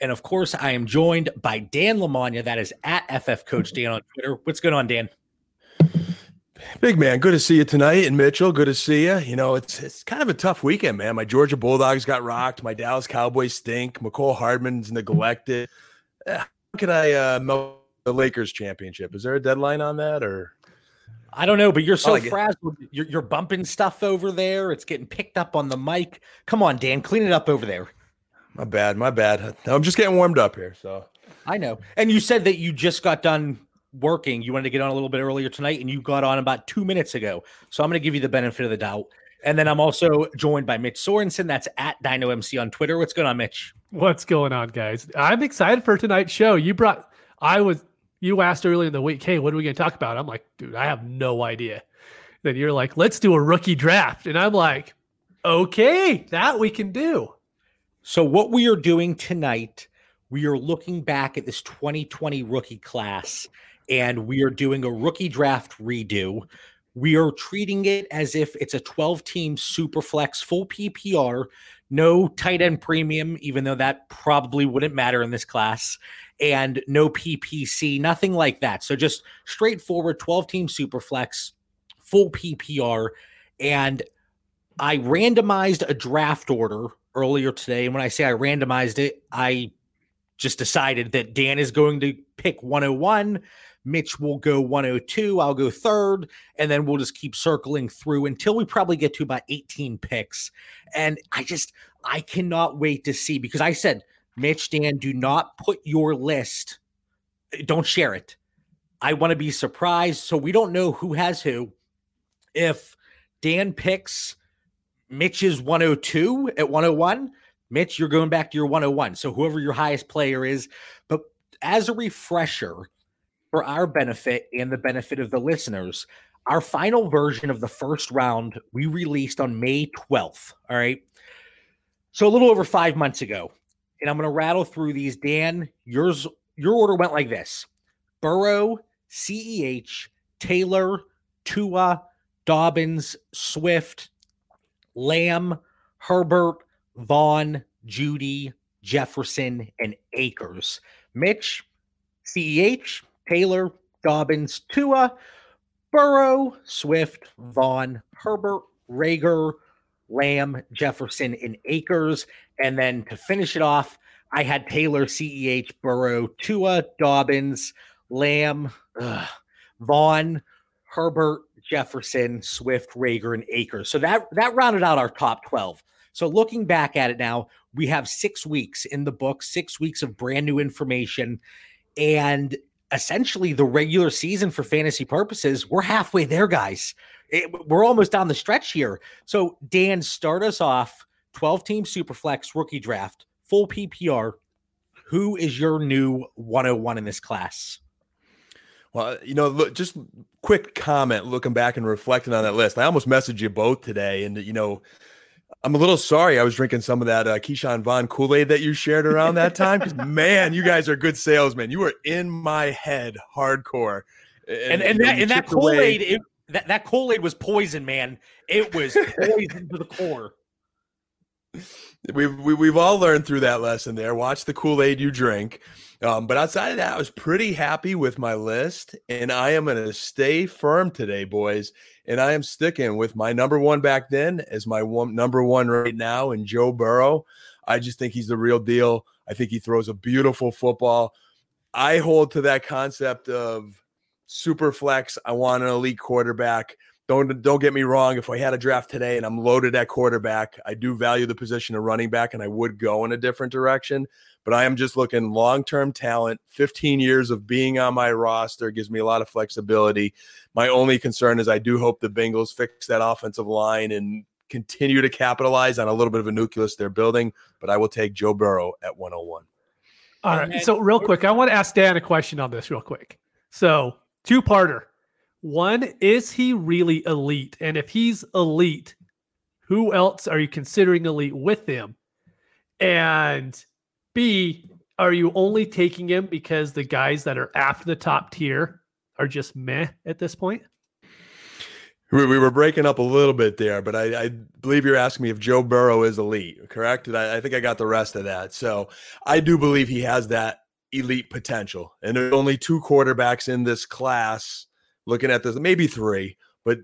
And of course, I am joined by Dan Lamagna. That is at FF Coach Dan on Twitter. What's going on, Dan? Big man, good to see you tonight. And Mitchell, good to see you. You know, it's it's kind of a tough weekend, man. My Georgia Bulldogs got rocked. My Dallas Cowboys stink. Mecole Hardman's neglected. Eh, How can I uh, melt the Lakers championship? Is there a deadline on that, or I don't know, but you're so like frazzled. You're, you're bumping stuff over there. It's getting picked up on the mic. Come on, Dan, clean it up over there. My bad, my bad. I'm just getting warmed up here. So I know. And you said that you just got done working. You wanted to get on a little bit earlier tonight, and you got on about two minutes ago. So I'm going to give you the benefit of the doubt. And then I'm also joined by Mitch Sorensen. That's at DynoMC on Twitter. What's going on, Mitch? What's going on, guys? I'm excited for tonight's show. You brought, I was, you asked earlier in the week, hey, what are we going to talk about? I'm like, dude, I have no idea. Then you're like, let's do a rookie draft. And I'm like, okay, that we can do. So, what we are doing tonight, we are looking back at this 2020 rookie class and we are doing a rookie draft redo. We are treating it as if it's a 12 team super flex full PPR, no tight end premium, even though that probably wouldn't matter in this class, and no PPC, nothing like that. So, just straightforward 12 team super flex, full PPR. And I randomized a draft order earlier today. And when I say I randomized it, I just decided that Dan is going to pick 101. Mitch will go 102. I'll go third. And then we'll just keep circling through until we probably get to about 18 picks. And I just, I cannot wait to see because I said, Mitch, Dan, do not put your list, don't share it. I want to be surprised. So we don't know who has who. If Dan picks Mitch's 102 at 101. Mitch, you're going back to your 101. So whoever your highest player is. But as a refresher for our benefit and the benefit of the listeners, our final version of the first round we released on May 12th. All right. So a little over five months ago. And I'm going to rattle through these. Dan, yours, your order went like this Burrow, CEH, Taylor, Tua, Dobbins, Swift, Lamb, Herbert, Vaughn, Jeudy, Jefferson, and Akers. Mitch, CEH, Taylor, Dobbins, Tua, Burrow, Swift, Vaughn, Herbert, Reagor, Lamb, Jefferson, and Akers. And then to finish it off, I had Taylor, CEH, Burrow, Tua, Dobbins, Lamb, ugh, Vaughn, Herbert, Jefferson, Swift, Reagor, and Akers. So that that rounded out our top 12. So looking back at it now, we have six weeks in the book, six weeks of brand new information. And essentially the regular season for fantasy purposes, we're halfway there, guys. It- we're almost down the stretch here. So Dan, start us off 12 team superflex rookie draft, full PPR. Who is your new 101 in this class? Well, you know, look, just quick comment looking back and reflecting on that list. I almost messaged you both today, and you know, I'm a little sorry. I was drinking some of that uh, Keyshawn Vaughn Kool Aid that you shared around that time. Because man, you guys are good salesmen. You were in my head hardcore, And and, know, that, and that. Kool Aid, that that Kool Aid was poison, man. It was poison to the core. We've we, we've all learned through that lesson there. Watch the Kool Aid you drink. Um, but outside of that, I was pretty happy with my list, and I am going to stay firm today, boys. And I am sticking with my number one back then as my one number one right now, and Joe Burrow. I just think he's the real deal. I think he throws a beautiful football. I hold to that concept of super flex. I want an elite quarterback. Don't don't get me wrong. If I had a draft today and I'm loaded at quarterback, I do value the position of running back, and I would go in a different direction. But I am just looking long term talent. 15 years of being on my roster gives me a lot of flexibility. My only concern is I do hope the Bengals fix that offensive line and continue to capitalize on a little bit of a nucleus they're building. But I will take Joe Burrow at 101. All And right. then- So real quick, I want to ask Dan a question on this real quick. So, two parter. One, is he really elite? And if he's elite, who else are you considering elite with him? And B, are you only taking him because the guys that are after the top tier are just meh at this point? We, we were breaking up a little bit there, but I, I, believe you're asking me if Joe Burrow is elite, correct? I, I think I got the rest of that. So I do believe he has that elite potential. And there's only two quarterbacks in this class looking at this, maybe three, but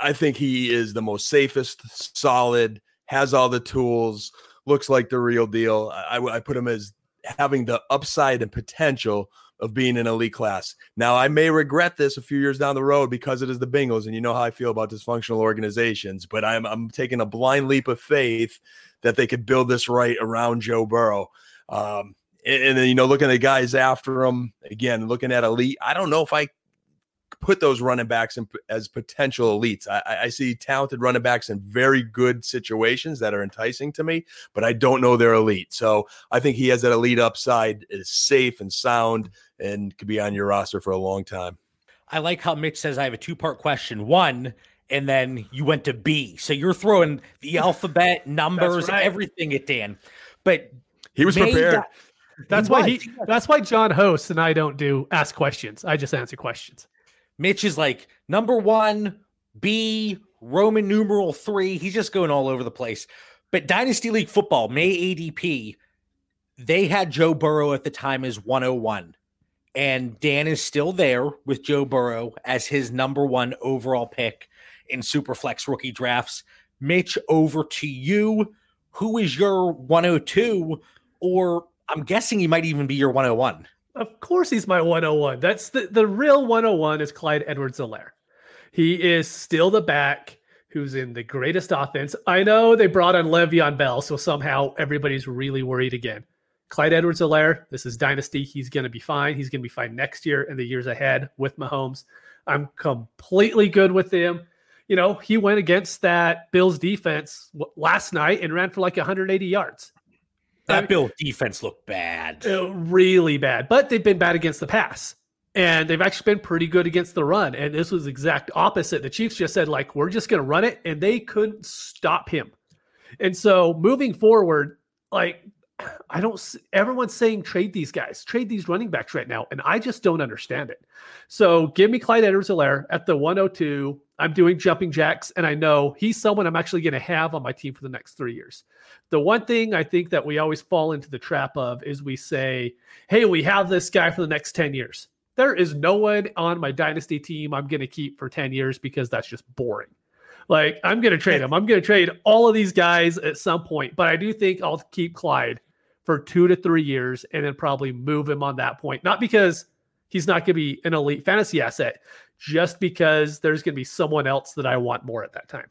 I think he is the most safest, solid, has all the tools, looks like the real deal. I, I put him as having the upside and potential of being an elite class. Now, I may regret this a few years down the road because it is the Bengals, and you know how I feel about dysfunctional organizations. But I'm I'm taking a blind leap of faith that they could build this right around Joe Burrow. Um, and, then you know, looking at the guys after him again, looking at elite. I don't know if I put those running backs in, as potential elites. I, I, see talented running backs in very good situations that are enticing to me, but I don't know they're elite. So I think he has that elite upside, is safe and sound, and could be on your roster for a long time. I like how Mitch says I have a two part question. One, and then you went to B. So you're throwing the alphabet, numbers, right. everything at Dan. But he was prepared. That, that's he why was. he that's why John hosts and I don't do ask questions. I just answer questions. Mitch is like number one, B, Roman numeral three. He's just going all over the place. But Dynasty League football, May ADP, they had Joe Burrow at the time as 101. And Dan is still there with Joe Burrow as his number one overall pick in Superflex rookie drafts. Mitch, over to you. Who is your 102? Or I'm guessing he might even be your 101. Of course, he's my 101. That's the, the real 101 is Clyde Edwards-Helaire. He is still the back who's in the greatest offense. I know they brought on Le'Veon Bell, so somehow everybody's really worried again. Clyde Edwards-Helaire, this is dynasty. He's going to be fine. He's going to be fine next year and the years ahead with Mahomes. I'm completely good with him. You know, he went against that Bills defense last night and ran for like 180 yards. That Bill defense looked bad. Uh, really bad. But they've been bad against the pass. And they've actually been pretty good against the run. And this was exact opposite. The Chiefs just said, like, we're just going to run it. And they couldn't stop him. And so moving forward, like, I don't, everyone's saying trade these guys, trade these running backs right now. And I just don't understand it. So give me Clyde Edwards-Helaire at the 102. I'm doing jumping jacks. And I know he's someone I'm actually going to have on my team for the next three years. The one thing I think that we always fall into the trap of is we say, hey, we have this guy for the next 10 years. There is no one on my dynasty team I'm going to keep for 10 years because that's just boring. Like, I'm going to trade him. I'm going to trade all of these guys at some point, but I do think I'll keep Clyde for two to three years and then probably move him on that point. Not because he's not going to be an elite fantasy asset, just because there's going to be someone else that I want more at that time.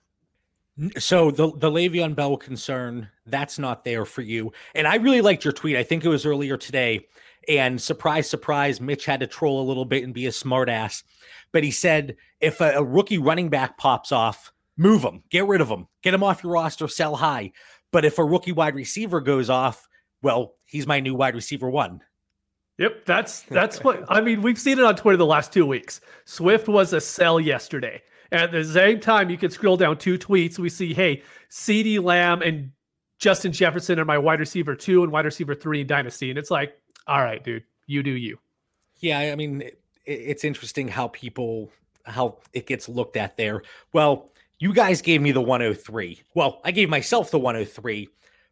So the the Le'Veon Bell concern that's not there for you, and I really liked your tweet. I think it was earlier today, and surprise, surprise, Mitch had to troll a little bit and be a smartass, but he said if a, a rookie running back pops off, move him, get rid of him, get him off your roster, sell high. But if a rookie wide receiver goes off, well, he's my new wide receiver one. Yep, that's that's what I mean. We've seen it on Twitter the last two weeks. Swift was a sell yesterday. At the same time, you can scroll down two tweets. We see, hey, CeeDee Lamb and Justin Jefferson are my wide receiver two and wide receiver three in Dynasty. And it's like, all right, dude, you do you. Yeah, I mean, it, it's interesting how people, how it gets looked at there. Well, you guys gave me the 103. Well, I gave myself the 103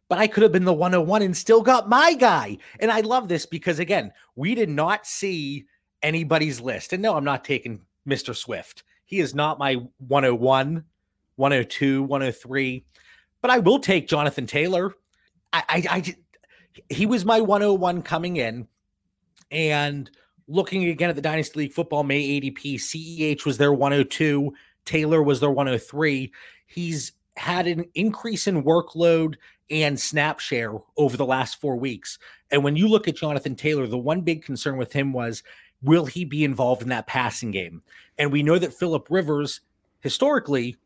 but I could have been the 101 and still got my guy. And I love this because, again, we did not see anybody's list. And no, I'm not taking Mr. Swift. He is not my 101, 102, 103, but I will take Jonathan Taylor. I, I, I he was my 101 coming in, and looking again at the Dynasty League Football May ADP, CEH was their 102, Taylor was their 103. He's had an increase in workload and snap share over the last four weeks. And when you look at Jonathan Taylor, the one big concern with him was will he be involved in that passing game? And we know that Philip Rivers, historically,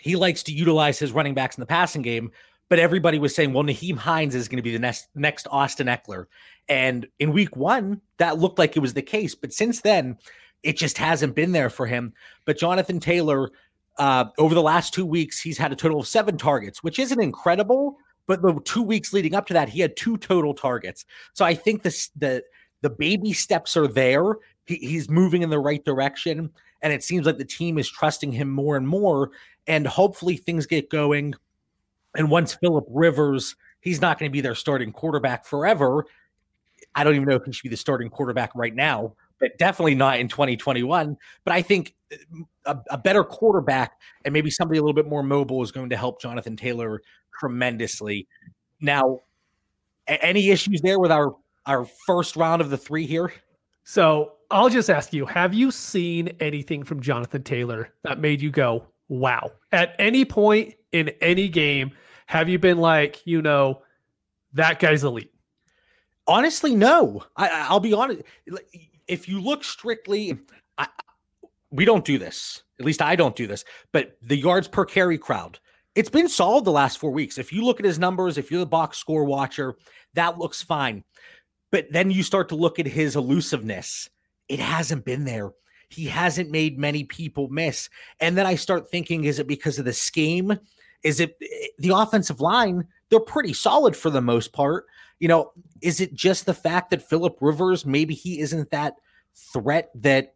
he likes to utilize his running backs in the passing game, but everybody was saying, well, Nyheim Hines is going to be the next next Austin Ekeler. And in week one, that looked like it was the case. But since then, it just hasn't been there for him. But Jonathan Taylor, uh, over the last two weeks, he's had a total of seven targets, which isn't incredible. But the two weeks leading up to that, he had two total targets. So I think this the the baby steps are there. He, he's moving in the right direction, and it seems like the team is trusting him more and more. And hopefully things get going. And once Philip Rivers, he's not going to be their starting quarterback forever. I don't even know if he should be the starting quarterback right now, but definitely not in 2021. But I think uh, a, a, better quarterback and maybe somebody a little bit more mobile is going to help Jonathan Taylor tremendously. Now, a- any issues there with our our first round of the three here? So I'll just ask you: Have you seen anything from Jonathan Taylor that made you go, "Wow"? At any point in any game, have you been like, you know, that guy's elite? Honestly, no. I, I, will be honest. If you look strictly, I, we don't do this. At least I don't do this. But the yards per carry crowd, it's been solid the last four weeks. If you look at his numbers, if you're the box score watcher, that looks fine. But then you start to look at his elusiveness. It hasn't been there. He hasn't made many people miss. And then I start thinking, is it because of the scheme? Is it eh, the offensive line? They're pretty solid for the most part. You know, is it just the fact that Philip Rivers, maybe he isn't that threat that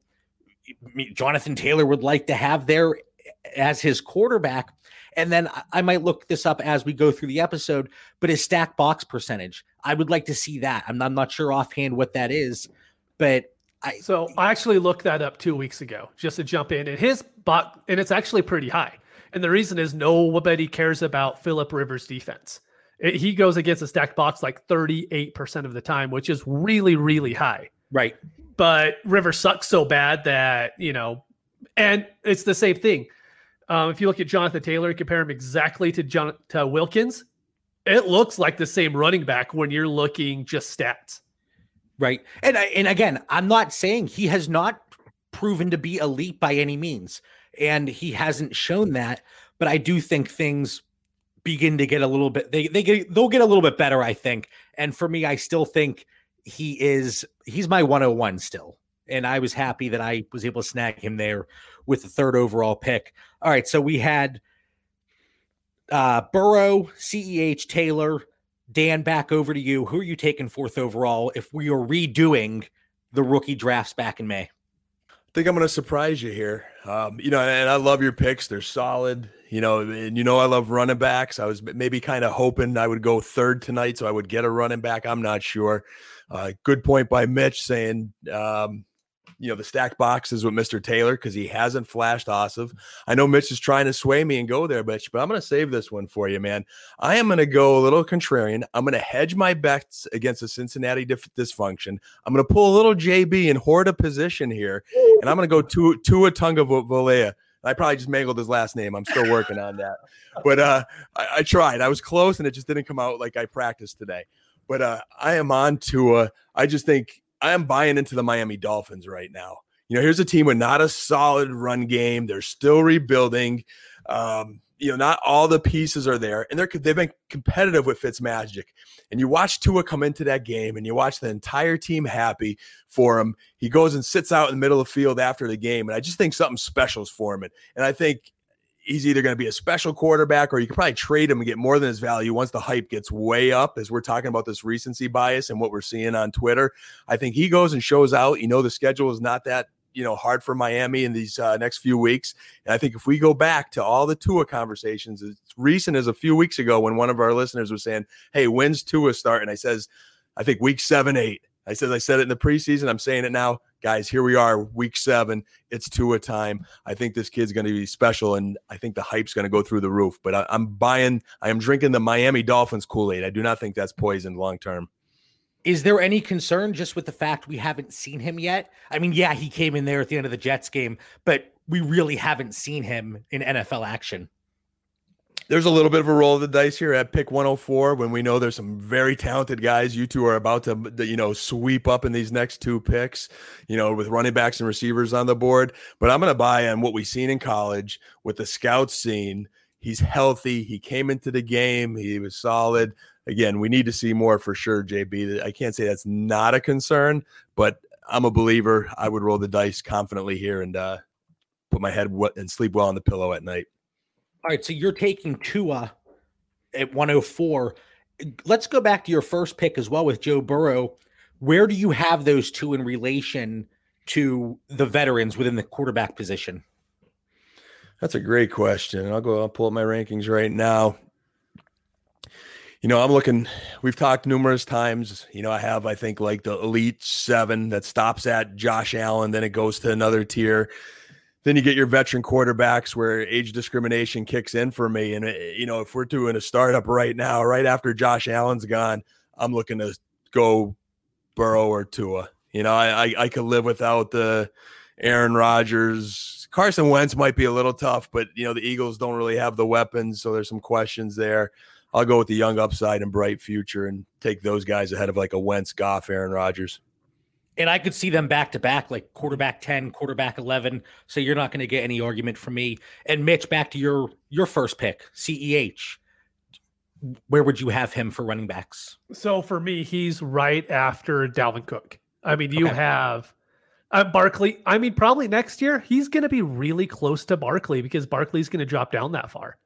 Jonathan Taylor would like to have there as his quarterback? And then I might look this up as we go through the episode, but his stack box percentage, I would like to see that. I'm, I'm not sure offhand what that is, but I. So I actually looked that up two weeks ago just to jump in, and his box, and it's actually pretty high. And the reason is nobody cares about Philip Rivers' defense. It, he goes against a stacked box like 38% of the time, which is really, really high. Right. But River sucks so bad that, you know, and it's the same thing. Um, if you look at Jonathan Taylor and compare him exactly to John to Wilkins, it looks like the same running back when you're looking just stats. Right. And and again, I'm not saying he has not proven to be elite by any means, and he hasn't shown that. But I do think things begin to get a little bit. They they get they'll get a little bit better. I think. And for me, I still think he is he's my 101 still and I was happy that I was able to snag him there with the third overall pick. All right, so we had uh Burrow, CEH, Taylor, Dan. Back over to you. Who are you taking fourth overall if we are redoing the rookie drafts back in May? Think I'm going to surprise you here. Um, you know, and I love your picks; they're solid. You know, and you know I love running backs. I was maybe kind of hoping I would go third tonight, so I would get a running back. I'm not sure. Uh, good point by Mitch saying um, you know, the stacked boxes with Mr. Taylor because he hasn't flashed awesome. I know Mitch is trying to sway me and go there, Mitch, but I'm going to save this one for you, man. I am going to go a little contrarian. I'm going to hedge my bets against the Cincinnati dif- dysfunction. I'm going to pull a little JB and hoard a position here, and I'm going to go to Tua Tunga Volea. I probably just mangled his last name. I'm still working on that. But uh, I, I, tried. I was close, and it just didn't come out like I practiced today. But uh, I am on Tua. I just think I am buying into the Miami Dolphins right now. You know, here's a team with not a solid run game. They're still rebuilding. Um, you know, not all the pieces are there, and they're they've been competitive with Fitz Magic. And you watch Tua come into that game, and you watch the entire team happy for him. He goes and sits out in the middle of the field after the game, and I just think something special is for him. And I think he's either going to be a special quarterback or you can probably trade him and get more than his value once the hype gets way up as we're talking about this recency bias and what we're seeing on Twitter. I think he goes and shows out. You know, the schedule is not that you know hard for Miami in these uh, next few weeks. And I think if we go back to all the Tua conversations, as recent as a few weeks ago when one of our listeners was saying, "Hey, when's Tua start?" and I says, "I think week seven, eight. I says I said it in the preseason. I'm saying it now guys, here we are, week seven. It's Tua time. I think this kid's going to be special, and I think the hype's going to go through the roof. But I, am buying, I am drinking the Miami Dolphins Kool Aid. I do not think that's poison long term. Is there any concern just with the fact we haven't seen him yet? I mean, yeah, he came in there at the end of the Jets game, but we really haven't seen him in NFL action there's a little bit of a roll of the dice here at pick 104 when we know there's some very talented guys you two are about to you know sweep up in these next two picks you know with running backs and receivers on the board but i'm going to buy on what we've seen in college with the scout scene He's healthy. He came into the game. He was solid. Again, we need to see more for sure, JB. I can't say that's not a concern, but I'm a believer. I would roll the dice confidently here and uh, put my head and sleep well on the pillow at night. All right, so you're taking Tua at 104. Let's go back to your first pick as well with Joe Burrow. Where do you have those two in relation to the veterans within the quarterback position? That's a great question. I'll go, I'll pull up my rankings right now. You know, I'm looking, we've talked numerous times. You know, I have, I think, like the elite seven that stops at Josh Allen, then it goes to another tier then you get your veteran quarterbacks where age discrimination kicks in for me. And, eh, you know, if we're doing a startup right now, right after Josh Allen's gone, I'm looking to go Burrow or Tua. You know, I, I, I could live without the Aaron Rodgers. Carson Wentz might be a little tough, but, you know, the Eagles don't really have the weapons. So there's some questions there. I'll go with the young upside and bright future and take those guys ahead of like a Wentz, Goff, Aaron Rodgers and I could see them back to back, like quarterback 10, quarterback 11. So you're not going to get any argument from me. And Mitch, back to your your first pick, CEH. Where would you have him for running backs? So for me, he's right after Dalvin Cook. I mean, you okay. have uh, Barkley. I mean, probably next year he's going to be really close to Barkley because Barkley's going to drop down that far.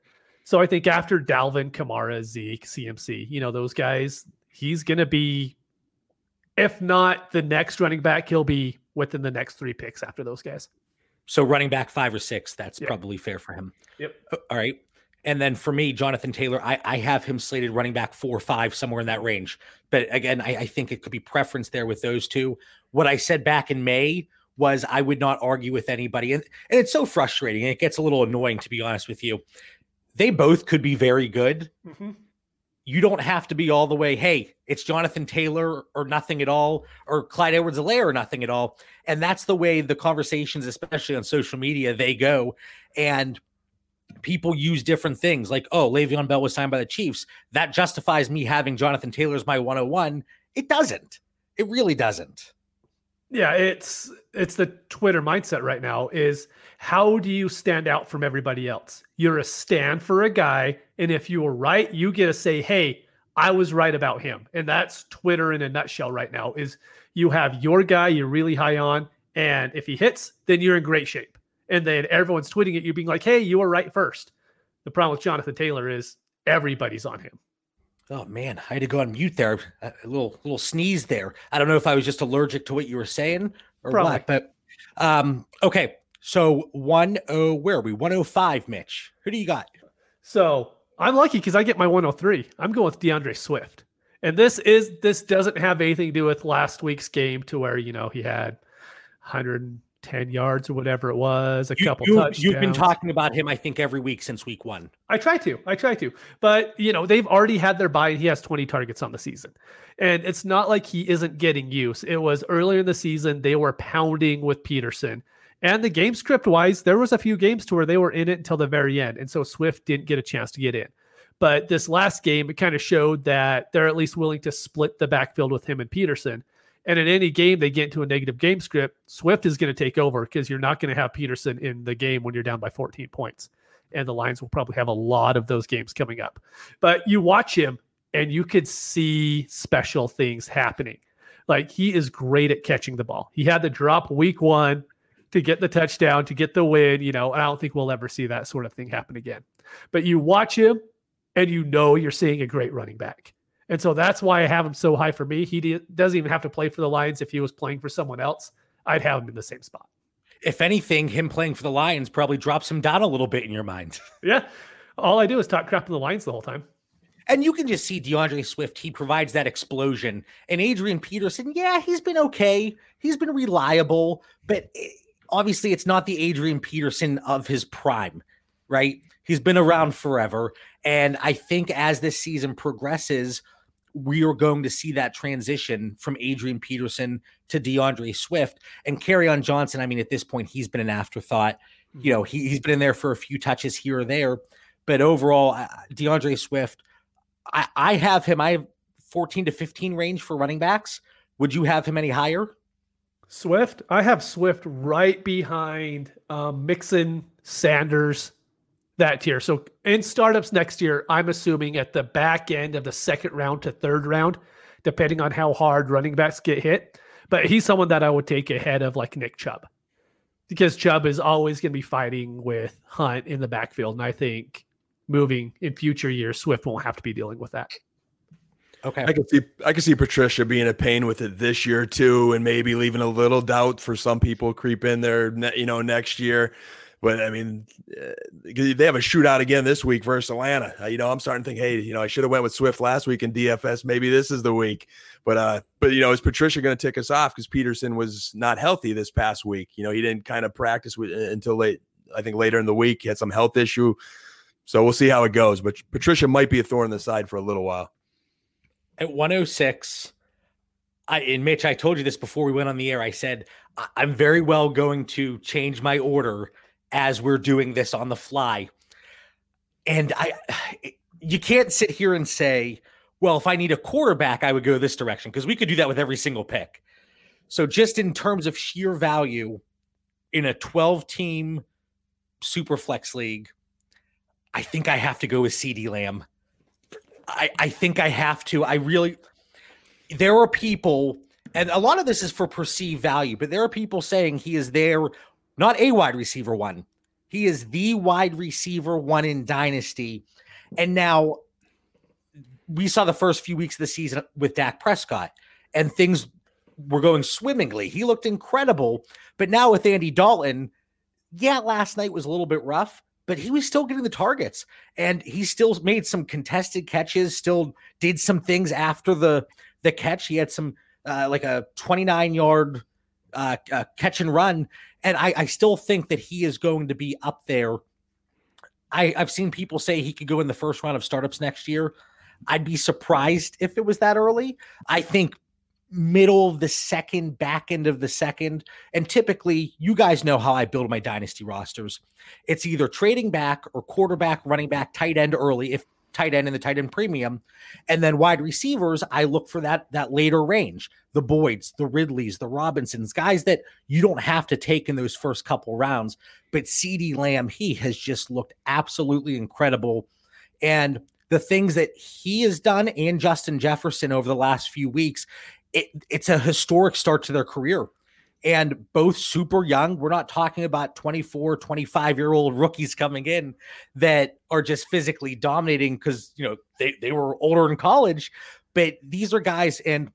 So I think after Dalvin, Kamara, Zeke, CMC, you know, those guys, he's going to be if not the next running back, he'll be within the next three picks after those guys. So running back five or six, that's yep. probably fair for him. Yep. All right. And then for me, Jonathan Taylor, I, I have him slated running back four or five, somewhere in that range. But again, I, I think it could be preference there with those two. What I said back in May was I would not argue with anybody. And, and it's so frustrating. And it gets a little annoying, to be honest with you. They both could be very good. Mm-hmm you don't have to be all the way, hey, it's Jonathan Taylor or nothing at all, or Clyde Edwards Helaire or nothing at all. And that's the way the conversations, especially on social media, they go. And people use different things like, oh, Le'Veon Bell was signed by the Chiefs. That justifies me having Jonathan Taylor as my 101. It doesn't. It really doesn't. Yeah, it's it's the Twitter mindset right now is how do you stand out from everybody else? You're a stand for a guy and if you were right, you get to say, "Hey, I was right about him." And that's Twitter in a nutshell right now is you have your guy you're really high on and if he hits, then you're in great shape. And then everyone's tweeting at you being like, "Hey, you were right first. The problem with Jonathan Taylor is everybody's on him. Oh man, I had to go on mute there. A little little sneeze there. I don't know if I was just allergic to what you were saying or Probably. what, but um, okay. So one oh, where are we? One oh five, Mitch. Who do you got? So I'm lucky because I get my 103. I'm going with DeAndre Swift, and this is this doesn't have anything to do with last week's game to where you know he had 100 10 yards or whatever it was, a you, couple you, touchdowns. You've been talking about him, I think, every week since week one. I try to. I try to. But, you know, they've already had their bye and he has 20 targets on the season. And it's not like he isn't getting use. It was earlier in the season, they were pounding with Peterson. And the game script wise, there was a few games to where they were in it until the very end. And so Swift didn't get a chance to get in. But this last game, it kind of showed that they're at least willing to split the backfield with him and Peterson. And in any game they get into a negative game script, Swift is going to take over because you're not going to have Peterson in the game when you're down by 14 points. And the Lions will probably have a lot of those games coming up. But you watch him and you could see special things happening. Like he is great at catching the ball. He had the drop week one to get the touchdown, to get the win. You know, I don't think we'll ever see that sort of thing happen again. But you watch him and you know you're seeing a great running back. And so that's why I have him so high for me. He doesn't even have to play for the Lions. If he was playing for someone else, I'd have him in the same spot. If anything, him playing for the Lions probably drops him down a little bit in your mind. yeah. All I do is talk crap to the Lions the whole time. And you can just see DeAndre Swift, he provides that explosion. And Adrian Peterson, yeah, he's been okay. He's been reliable, but obviously it's not the Adrian Peterson of his prime, right? He's been around forever. And I think as this season progresses, we are going to see that transition from Adrian Peterson to DeAndre Swift and Kerryon Johnson. I mean, at this point, he's been an afterthought. You know, he, he's been in there for a few touches here or there, but overall, uh, D'Andre Swift, I, I have him. I have 14 to 15 range for running backs. Would you have him any higher? Swift, I have Swift right behind um, Mixon, Sanders, that tier. So in startups next year, I'm assuming at the back end of the second round to third round, depending on how hard running backs get hit. But he's someone that I would take ahead of like Nick Chubb because Chubb is always going to be fighting with Hunt in the backfield. And I think moving in future years, Swift won't have to be dealing with that. Okay. I can see I can see Patricia being a pain with it this year too, and maybe leaving a little doubt for some people creep in there, you know, next year. But I mean, uh, they have a shootout again this week versus Atlanta. Uh, you know, I'm starting to think, hey, you know, I should have went with Swift last week in DFS. Maybe this is the week. But uh, but you know, is Patricia going to tick us off because Peterson was not healthy this past week? You know, he didn't kind of practice with, uh, until late. I think later in the week he had some health issue. So we'll see how it goes. But Patricia might be a thorn in the side for a little while. At 106, I and Mitch, I told you this before we went on the air. I said I'm very well going to change my order as we're doing this on the fly. And I you can't sit here and say, well, if I need a quarterback, I would go this direction because we could do that with every single pick. So just in terms of sheer value in a 12 team super flex league, I think I have to go with CeeDee Lamb. I, I think I have to. I really there are people, and a lot of this is for perceived value, but there are people saying he is there not a wide receiver one. He is the wide receiver one in Dynasty. And now we saw the first few weeks of the season with Dak Prescott, and things were going swimmingly. He looked incredible. But now with Andy Dalton, yeah, last night was a little bit rough, but he was still getting the targets and he still made some contested catches, still did some things after the the catch. He had some uh, like a 29 yard uh, uh, catch and run and I, I still think that he is going to be up there. I, I've seen people say he could go in the first round of startups next year. I'd be surprised if it was that early. I think middle of the second, back end of the second. And typically, you guys know how I build my dynasty rosters. It's either trading back or quarterback, running back, tight end early. If tight end and the tight end premium. And then wide receivers, I look for that that later range. The Boyds, the Ridleys, the Robinsons, guys that you don't have to take in those first couple rounds. But CeeDee Lamb, he has just looked absolutely incredible. And the things that he has done and Justin Jefferson over the last few weeks, it, it's a historic start to their career and both super young. We're not talking about 24, 25 year old rookies coming in that are just physically dominating because, you know, they, they were older in college, but these are guys and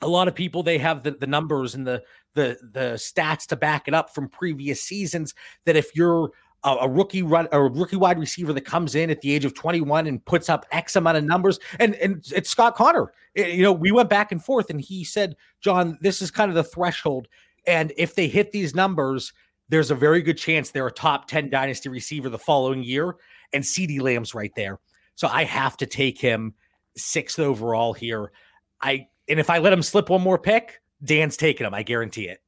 a lot of people they have the, the numbers and the the the stats to back it up from previous seasons that if you're a, rookie run a rookie wide receiver that comes in at the age of 21 and puts up X amount of numbers. And and it's Scott Connor. It, eh, you know, we went back and forth, and he said, John, this is kind of the threshold. And if they hit these numbers, there's a very good chance they're a top 10 dynasty receiver the following year. And CeeDee Lamb's right there. So I have to take him sixth overall here. I and if I let him slip one more pick, Dan's taking him. I guarantee it.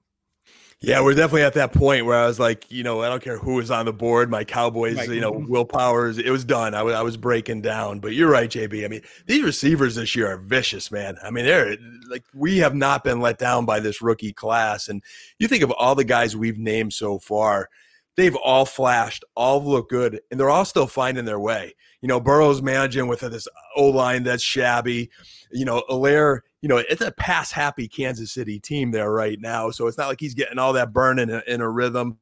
Yeah, we're definitely at that point where I was like, you know, I don't care who was on the board. My Cowboys, right. you know, mm-hmm. Will Powers, it was done. I was, I was breaking down. But you're right, JB. I mean, these receivers this year are vicious, man. I mean, they're like, we have not been let down by this rookie class. And you think of all the guys we've named so far, they've all flashed, all look good, and they're all still finding their way. You know, Burrow's managing with this O line that's shabby. You know, Helaire, you know, it's a pass happy Kansas City team there right now. So it's not like he's getting all that burn in a, in a rhythm.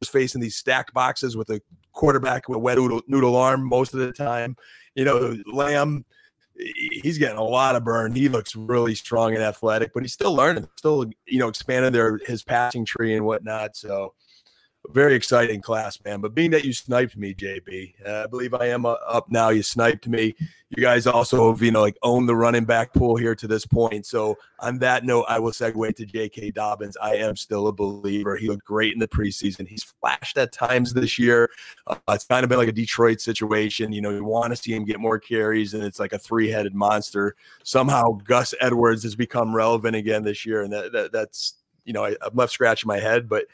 He's facing these stacked boxes with a quarterback with a wet noodle, noodle arm most of the time. You know, Lamb, he's getting a lot of burn. He looks really strong and athletic, but he's still learning, still, you know, expanding their his passing tree and whatnot. So very exciting class, man. But being that you sniped me, JB, uh, I believe I am uh, up now. You sniped me. You guys also have, you know, like own the running back pool here to this point. So on that note, I will segue to J.K. Dobbins. I am still a believer. He looked great in the preseason. He's flashed at times this year. Uh, it's kind of been like a Detroit situation. You know, you want to see him get more carries, and it's like a three-headed monster. Somehow Gus Edwards has become relevant again this year, and that, that that's you know I, I'm left scratching my head, but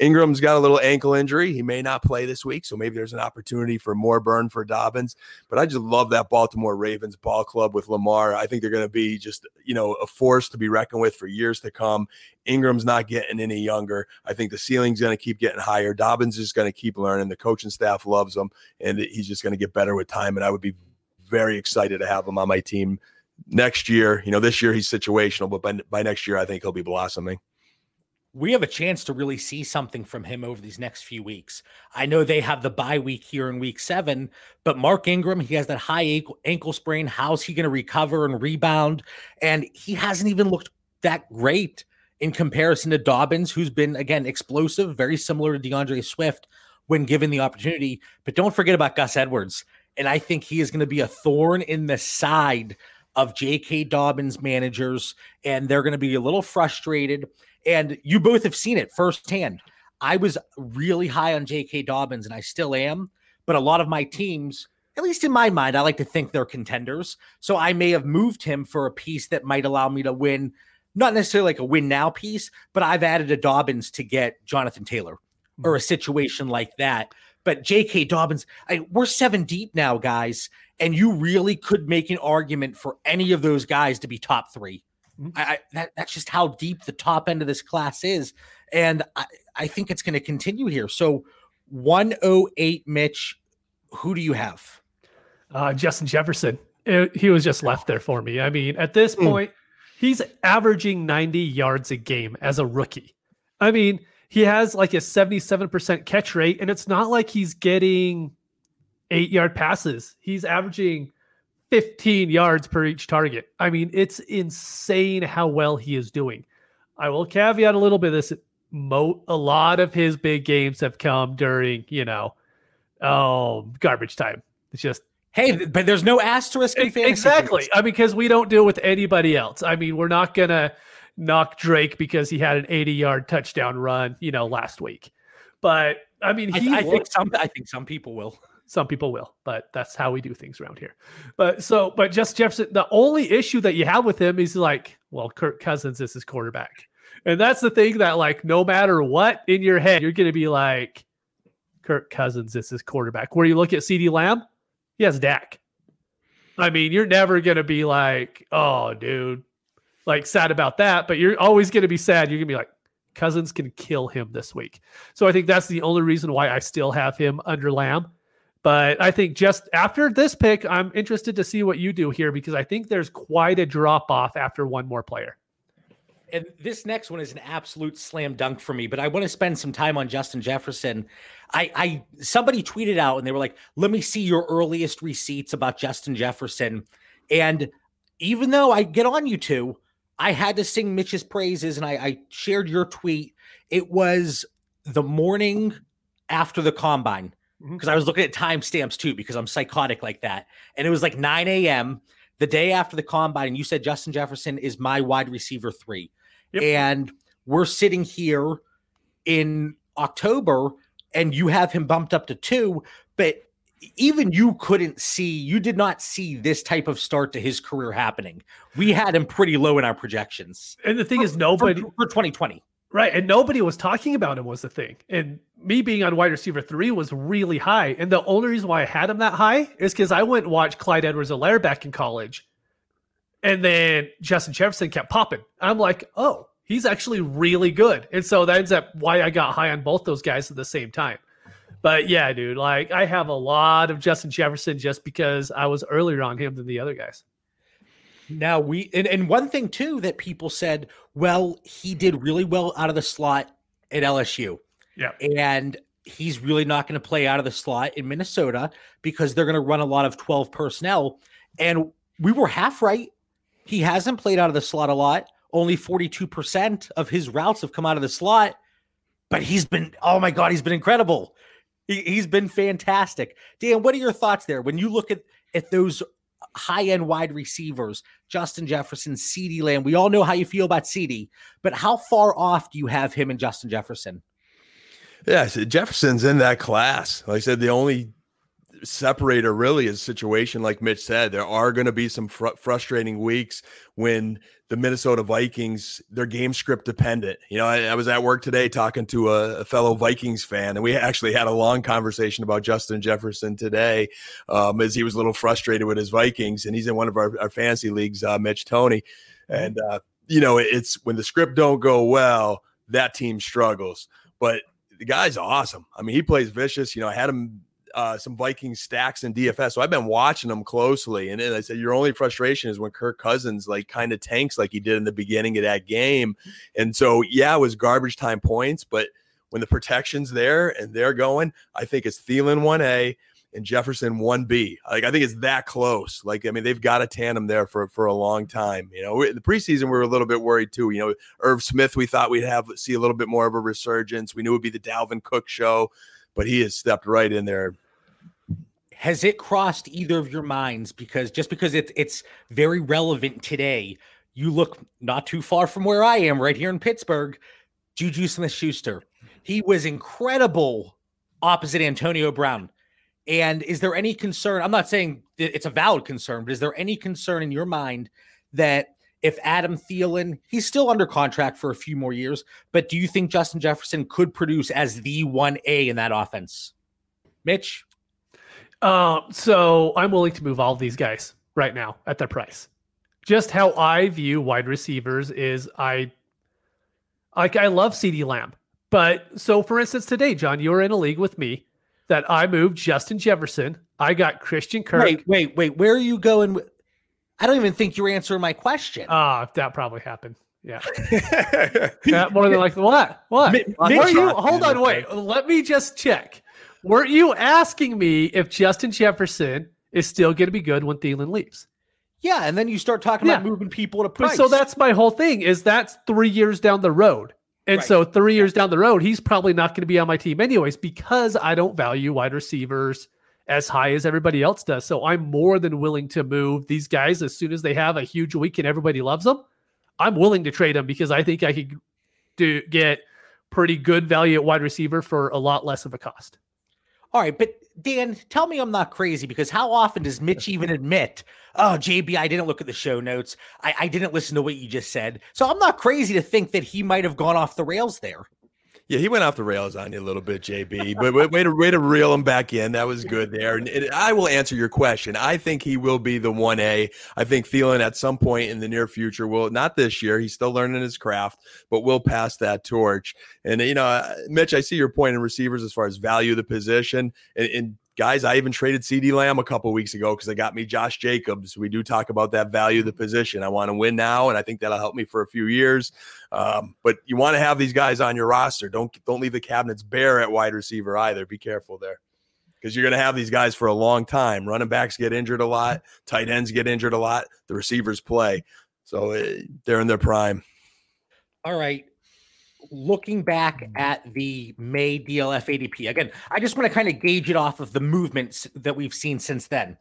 Ingram's got a little ankle injury. He may not play this week, so maybe there's an opportunity for more burn for Dobbins. But I just love that Baltimore Ravens ball club with Lamar. I think they're going to be just, you know, a force to be reckoned with for years to come. Ingram's not getting any younger. I think the ceiling's going to keep getting higher. Dobbins is going to keep learning. The coaching staff loves him, and he's just going to get better with time. And I would be very excited to have him on my team next year. You know, this year he's situational, but by, by next year, I think he'll be blossoming we have a chance to really see something from him over these next few weeks. I know they have the bye week here in week seven, but Mark Ingram, he has that high ankle, ankle sprain. How's he going to recover and rebound? And he hasn't even looked that great in comparison to Dobbins, who's been, again, explosive, very similar to DeAndre Swift when given the opportunity. But don't forget about Gus Edwards. And I think he is going to be a thorn in the side of J.K. Dobbins managers, and they're going to be a little frustrated and you both have seen it firsthand. I was really high on J.K. Dobbins, and I still am. But a lot of my teams, at least in my mind, I like to think they're contenders. So I may have moved him for a piece that might allow me to win, not necessarily like a win now piece, but I've added a Dobbins to get Jonathan Taylor or a situation like that. But J.K. Dobbins, I, we're seven deep now, guys, and you really could make an argument for any of those guys to be top three. Mm-hmm. I, that, that's just how deep the top end of this class is. And I, I think it's going to continue here. So 108, Mitch, who do you have? Uh, Justin Jefferson. It, he was just left there for me. I mean, at this mm. point, he's averaging 90 yards a game as a rookie. I mean, he has like a 77% catch rate, and it's not like he's getting eight yard passes. He's averaging 15 yards per each target. I mean, it's insane how well he is doing. I will caveat a little bit this Mo, a lot of his big games have come during, you know, oh, garbage time. It's just Hey, but there's no asterisk in fantasy. Exactly. I mean, because we don't deal with anybody else. I mean, we're not gonna knock Drake because he had an 80 yard touchdown run, you know, last week. But I mean, he I, I think some I think some people will. Some people will, but that's how we do things around here. But so, but just Jefferson, the only issue that you have with him is like, well, Kirk Cousins is his quarterback. And that's the thing that, like, no matter what in your head, you're going to be like, Kirk Cousins is his quarterback. Where you look at CeeDee Lamb, he has Dak. I mean, you're never going to be like, oh, dude, like sad about that, but you're always going to be sad. You're going to be like, Cousins can kill him this week. So I think that's the only reason why I still have him under Lamb. But I think just after this pick, I'm interested to see what you do here because I think there's quite a drop off after one more player. And this next one is an absolute slam dunk for me, but I want to spend some time on Justin Jefferson. I, I somebody tweeted out and they were like, "Let me see your earliest receipts about Justin Jefferson." And even though I get on you two, I had to sing Mitch's praises, and I, I shared your tweet. It was the morning after the combine because mm-hmm. I was looking at timestamps too because I'm psychotic like that. And it was like 9 a.m. the day after the combine, and you said Justin Jefferson is my wide receiver three. Yep. And we're sitting here in October, and you have him bumped up to two, but even you couldn't see, you did not see this type of start to his career happening. We had him pretty low in our projections. And the thing for, is, nobody for, for 2020. Right. And nobody was talking about him was the thing. And me being on wide receiver three was really high. And the only reason why I had him that high is because I went and watched Clyde Edwards Helaire back in college. And then Justin Jefferson kept popping. I'm like, oh, he's actually really good. And so that ends up why I got high on both those guys at the same time. But yeah, dude, like I have a lot of Justin Jefferson just because I was earlier on him than the other guys. Now we and, and one thing too that people said, well, he did really well out of the slot at LSU. Yeah. And he's really not going to play out of the slot in Minnesota because they're going to run a lot of 12 personnel. And we were half right. He hasn't played out of the slot a lot. Only 42% of his routes have come out of the slot, but he's been, oh my God, he's been incredible. He, has been fantastic. Dan, what are your thoughts there when you look at, at those high end wide receivers, Justin Jefferson, CeeDee Lamb. We all know how you feel about CeeDee, but how far off do you have him and Justin Jefferson? Yeah, so Jefferson's in that class. Like I said, the only separator really is situation like Mitch said. There are going to be some fr- frustrating weeks when the Minnesota Vikings, their game script dependent. You know, I, I was at work today talking to a, a, fellow Vikings fan, and we actually had a long conversation about Justin Jefferson today, um, as he was a little frustrated with his Vikings, and he's in one of our, our fantasy leagues, uh, Mitch Tony, and uh, you know, it's when the script don't go well, that team struggles. But the guy's awesome. I mean, he plays vicious. You know, I had him uh, some Viking stacks in DFS. So I've been watching them closely. And, and I said, your only frustration is when Kirk Cousins like kind of tanks like he did in the beginning of that game. And so, yeah, it was garbage time points, but when the protection's there and they're going, I think it's Thielen 1A and Jefferson 1B. Like I think it's that close. Like I mean, they've got a tandem there for for a long time. You know, in the preseason we were a little bit worried too. You know, Irv Smith, we thought we'd have see a little bit more of a resurgence. We knew it'd be the Dalvin Cook show but he has stepped right in there. Has it crossed either of your minds? Because just because it's it's very relevant today, you look not too far from where I am, right here in Pittsburgh. Juju Smith Schuster. He was incredible opposite Antonio Brown. And is there any concern? I'm not saying it's a valid concern, but is there any concern in your mind that if Adam Thielen, he's still under contract for a few more years, but do you think Justin Jefferson could produce as the 1A in that offense? Mitch? Uh, so I'm willing to move all these guys right now at their price. Just how I view wide receivers is I like I love CeeDee Lamb. But so for instance, today, John, you were in a league with me that I moved Justin Jefferson. I got Christian Kirk. Wait, wait, wait. Where are you going? I don't even think you're answering my question. Ah, uh, that probably happened. Yeah. yeah. More than like what? What? M- Were you? Hold on, wait. Let me just check. Weren't you asking me if Justin Jefferson is still going to be good when Thielen leaves? Yeah, and then you start talking yeah. about moving people to price. so that's my whole thing. Is that's three years down the road, and right. so three years down the road, he's probably not going to be on my team anyways because I don't value wide receivers as high as everybody else does. So I'm more than willing to move these guys as soon as they have a huge week and everybody loves them. I'm willing to trade them because I think I could do get pretty good value at wide receiver for a lot less of a cost. All right, but Dan, tell me I'm not crazy because how often does Mitch even admit, oh, JB, I didn't look at the show notes. I, I didn't listen to what you just said. So I'm not crazy to think that he might have gone off the rails there. Yeah, he went off the rails on you a little bit, JB, but way to way to reel him back in. That was good there. And, and, I will answer your question. I think he will be the one A. I think Thielen at some point in the near future will not this year. He's still learning his craft, but will pass that torch. And you know, uh, Mitch, I see your point in receivers as far as value the position and, and guys, I even traded CeeDee Lamb a couple weeks ago because I got me Josh Jacobs. We do talk about that value of the position. I want to win now, and I think that'll help me for a few years. Um, but you want to have these guys on your roster. Don't don't leave the cabinets bare at wide receiver either. Be careful there because you're going to have these guys for a long time. Running backs get injured a lot, tight ends get injured a lot, the receivers play, so uh, they're in their prime. All right looking back at the May DLF ADP, again, I just want to kind of gauge it off of the movements that we've seen since then.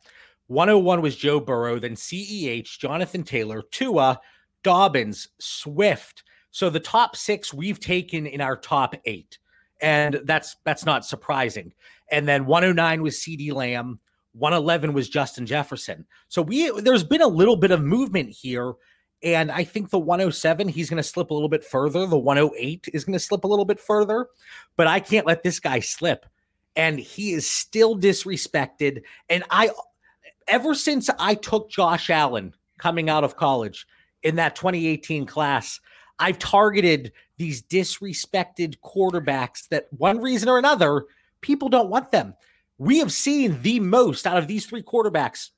101 was Joe Burrow, then CEH, Jonathan Taylor, Tua, Dobbins, Swift. So the top six we've taken in our top eight. And that's that's not surprising. And then 109 was CeeDee Lamb, 111 was Justin Jefferson. So we there's been a little bit of movement here and I think the 107, he's going to slip a little bit further. The 108 is going to slip a little bit further, but I can't let this guy slip. And he is still disrespected. And I, ever since I took Josh Allen coming out of college in that 2018 class, I've targeted these disrespected quarterbacks that one reason or another, people don't want them. We have seen the most out of these three quarterbacks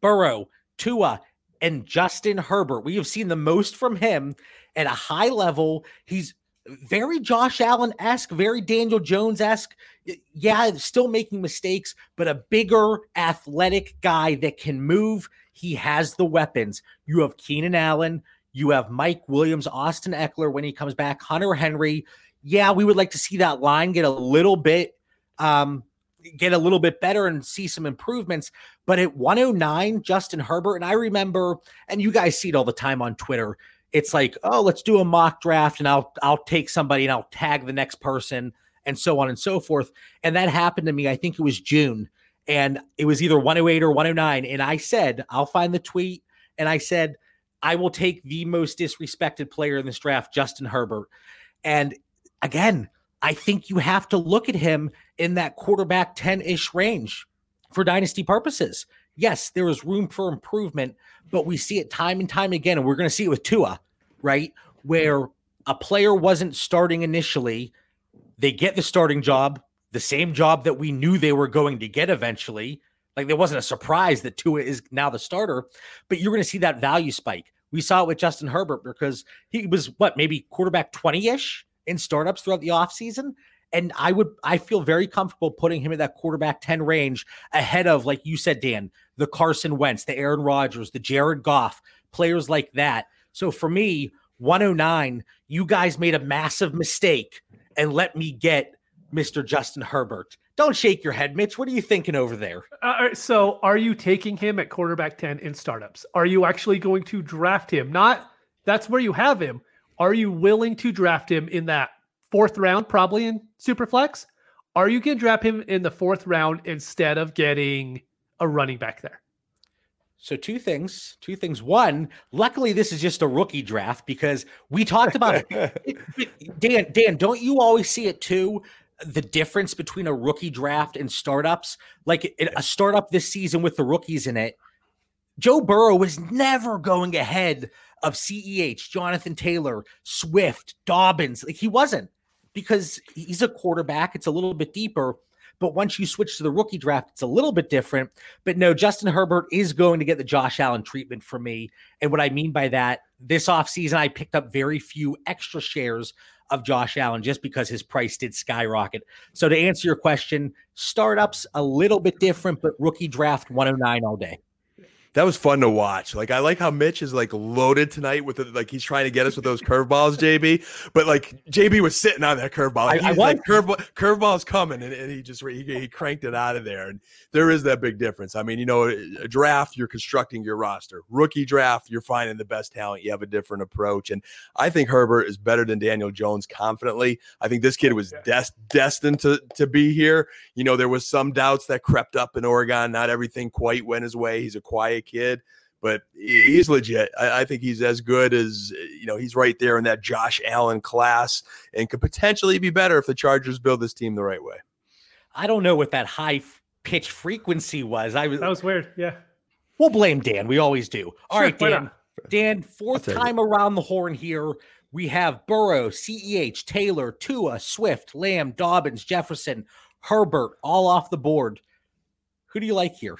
Burrow, Tua, and Justin Herbert. We have seen the most from him at a high level. He's very Josh Allen esque, very Daniel Jones esque. Yeah, still making mistakes, but a bigger athletic guy that can move. He has the weapons. You have Keenan Allen, you have Mike Williams, Austin Ekeler when he comes back, Hunter Henry. Yeah, we would like to see that line get a little bit um, get a little bit better and see some improvements. But at 109, Justin Herbert, and I remember, and you guys see it all the time on Twitter. It's like, oh, let's do a mock draft, and I'll I'll take somebody and I'll tag the next person, and so on and so forth. And that happened to me. I think it was June, and it was either 108 or 109. And I said, I'll find the tweet, and I said, I will take the most disrespected player in this draft, Justin Herbert. And again, I think you have to look at him in that quarterback 10 ish range for dynasty purposes. Yes, there is room for improvement, but we see it time and time again. And we're going to see it with Tua, right? Where a player wasn't starting initially, they get the starting job, the same job that we knew they were going to get eventually. Like there wasn't a surprise that Tua is now the starter, but you're going to see that value spike. We saw it with Justin Herbert because he was what maybe quarterback 20 ish in startups throughout the offseason. And I would, I feel very comfortable putting him in that quarterback 10 range ahead of, like you said, Dan, the Carson Wentz, the Aaron Rodgers, the Jared Goff, players like that. So for me, 109, you guys made a massive mistake and let me get Mr. Justin Herbert. Don't shake your head, Mitch. What are you thinking over there? Uh, so, are you taking him at quarterback 10 in startups? Are you actually going to draft him? Not that's where you have him. Are you willing to draft him in that fourth round, probably in Superflex? Are you going to draft him in the fourth round instead of getting a running back there? So two things, two things. One, luckily this is just a rookie draft because we talked about it. Dan, Dan, don't you always see it too? The difference between a rookie draft and startups, like a startup this season with the rookies in it. Joe Burrow was never going ahead of CEH, Jonathan Taylor, Swift, Dobbins. Like he wasn't because he's a quarterback. It's a little bit deeper. But once you switch to the rookie draft, it's a little bit different. But no, Justin Herbert is going to get the Josh Allen treatment for me. And what I mean by that, this offseason, I picked up very few extra shares of Josh Allen just because his price did skyrocket. So to answer your question, startups a little bit different, but rookie draft 109 all day that was fun to watch. Like I like how Mitch is like loaded tonight with it, like he's trying to get us with those curveballs, JB. But like JB was sitting on that curveball. Like, I, I like curveball, curveball's coming, and, and he just he, he, cranked it out of there. And there is that big difference. I mean, you know, a draft you're constructing your roster. Rookie draft you're finding the best talent. You have a different approach, and I think Herbert is better than Daniel Jones confidently. I think this kid was des- destined to to be here. You know, there was some doubts that crept up in Oregon. Not everything quite went his way. He's a quiet kid, but he's legit. I, I, think he's as good as you know. He's right there in that Josh Allen class, and could potentially be better if the Chargers build this team the right way. I don't know what that high pitch frequency was. I was that was weird. Yeah, we'll blame Dan. We always do. All sure, right, Dan. Dan, fourth time around the horn here. We have Burrow, CEH, Taylor, Tua, Swift, Lamb, Dobbins, Jefferson, Herbert, all off the board. Who do you like here?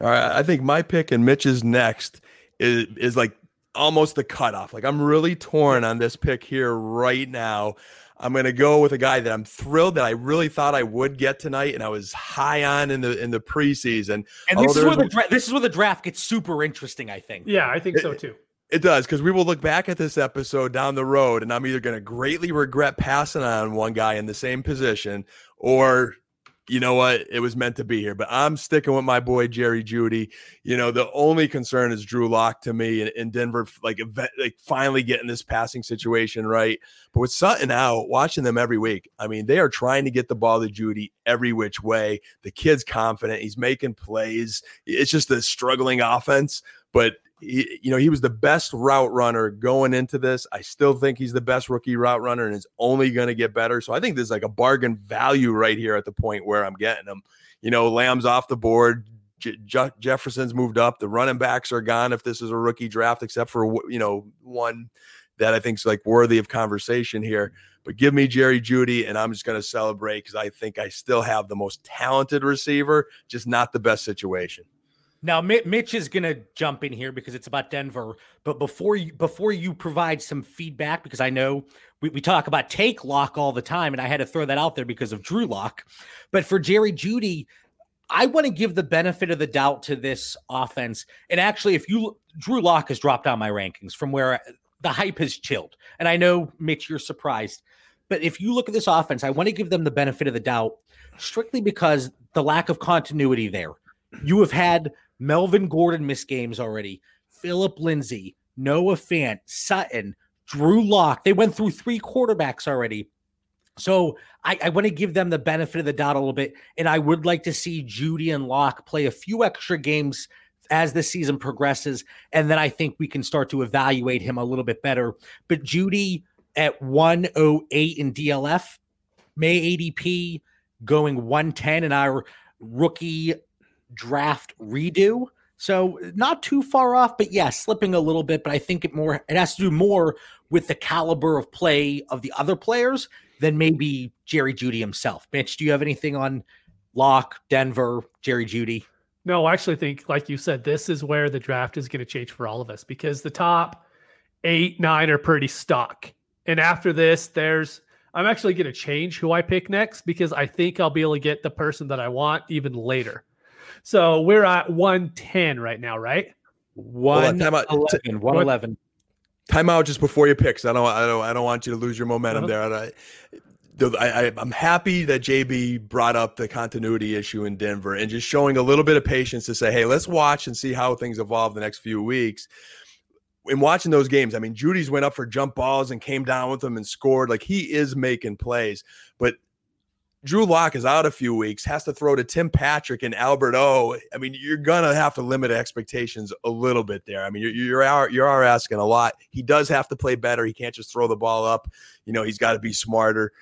All right, I think my pick and Mitch's next is is like almost the cutoff. Like I'm really torn on this pick here right now. I'm going to go with a guy that I'm thrilled that I really thought I would get tonight, and I was high on in the in the preseason. And this is where the dra- this is where the draft gets super interesting. I think. Yeah, I think so too. It, it does because we will look back at this episode down the road, and I'm either going to greatly regret passing on one guy in the same position, or you know what? It was meant to be here. But I'm sticking with my boy Jerry Jeudy. You know, the only concern is Drew Lock to me in, Denver, like like finally getting this passing situation right. But with Sutton out, watching them every week, I mean, they are trying to get the ball to Jeudy every which way. The kid's confident. He's making plays. It's just a struggling offense. But he, you know, he was the best route runner going into this. I still think he's the best rookie route runner and is only going to get better. So I think there's like a bargain value right here at the point where I'm getting him. You know, Lamb's off the board. Je- Jefferson's moved up. The running backs are gone if this is a rookie draft, except for, you know, one that I think is like worthy of conversation here. But give me Jerry Jeudy, and I'm just going to celebrate because I think I still have the most talented receiver, just not the best situation. Now, Mitch is going to jump in here because it's about Denver. But before you before you provide some feedback, because I know we, we talk about take lock all the time, and I had to throw that out there because of Drew Lock. But for Jerry Jeudy, I want to give the benefit of the doubt to this offense. And actually, if you Drew Lock has dropped down my rankings from where the hype has chilled. And I know, Mitch, you're surprised. But if you look at this offense, I want to give them the benefit of the doubt strictly because the lack of continuity there. You have had Melvin Gordon missed games already. Philip Lindsay, Noah Fant, Sutton, Drew Lock. They went through three quarterbacks already. So I, I want to give them the benefit of the doubt a little bit. And I would like to see Jeudy and Lock play a few extra games as the season progresses. And then I think we can start to evaluate him a little bit better. But Jeudy at 108 in DLF, May ADP going 110 in our rookie draft redo. So not too far off, but yeah, slipping a little bit. But I think it more it has to do more with the caliber of play of the other players than maybe Jerry Jeudy himself. Mitch, do you have anything on Lock, Denver, Jerry Jeudy? No, I actually think, like you said, this is where the draft is going to change for all of us because the top eight, nine are pretty stuck. And after this, there's I'm actually going to change who I pick next because I think I'll be able to get the person that I want even later. So we're at 110 right now, right? 111. 111. Time out just before you pick. I don't, I don't, I don't want you to lose your momentum uh-huh. there. I, I, I'm happy that JB brought up the continuity issue in Denver and just showing a little bit of patience to say, hey, let's watch and see how things evolve the next few weeks in watching those games, I mean, Jeudy's went up for jump balls and came down with them and scored. Like he is making plays, but Drew Lock is out a few weeks, has to throw to Tim Patrick and Albert O. I mean, you're gonna have to limit expectations a little bit there. I mean, you're you're you are asking a lot. He does have to play better. He can't just throw the ball up. You know, he's got to be smarter.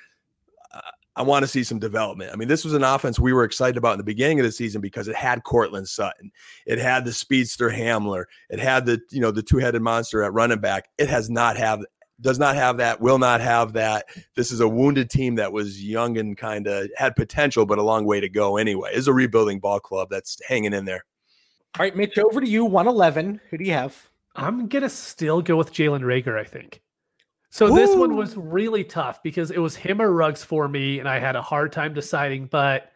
Uh, I want to see some development. I mean, this was an offense we were excited about in the beginning of the season because it had Courtland Sutton, it had the speedster Hamler, it had the you know the two headed monster at running back. It has not have does not have that, will not have that. This is a wounded team that was young and kind of had potential, but a long way to go anyway. Is a rebuilding ball club that's hanging in there. All right, Mitch, over to you. 111. Who do you have? I'm going to still go with Jalen Reagor, I think. So Ooh. this one was really tough because it was him or Ruggs for me, and I had a hard time deciding. But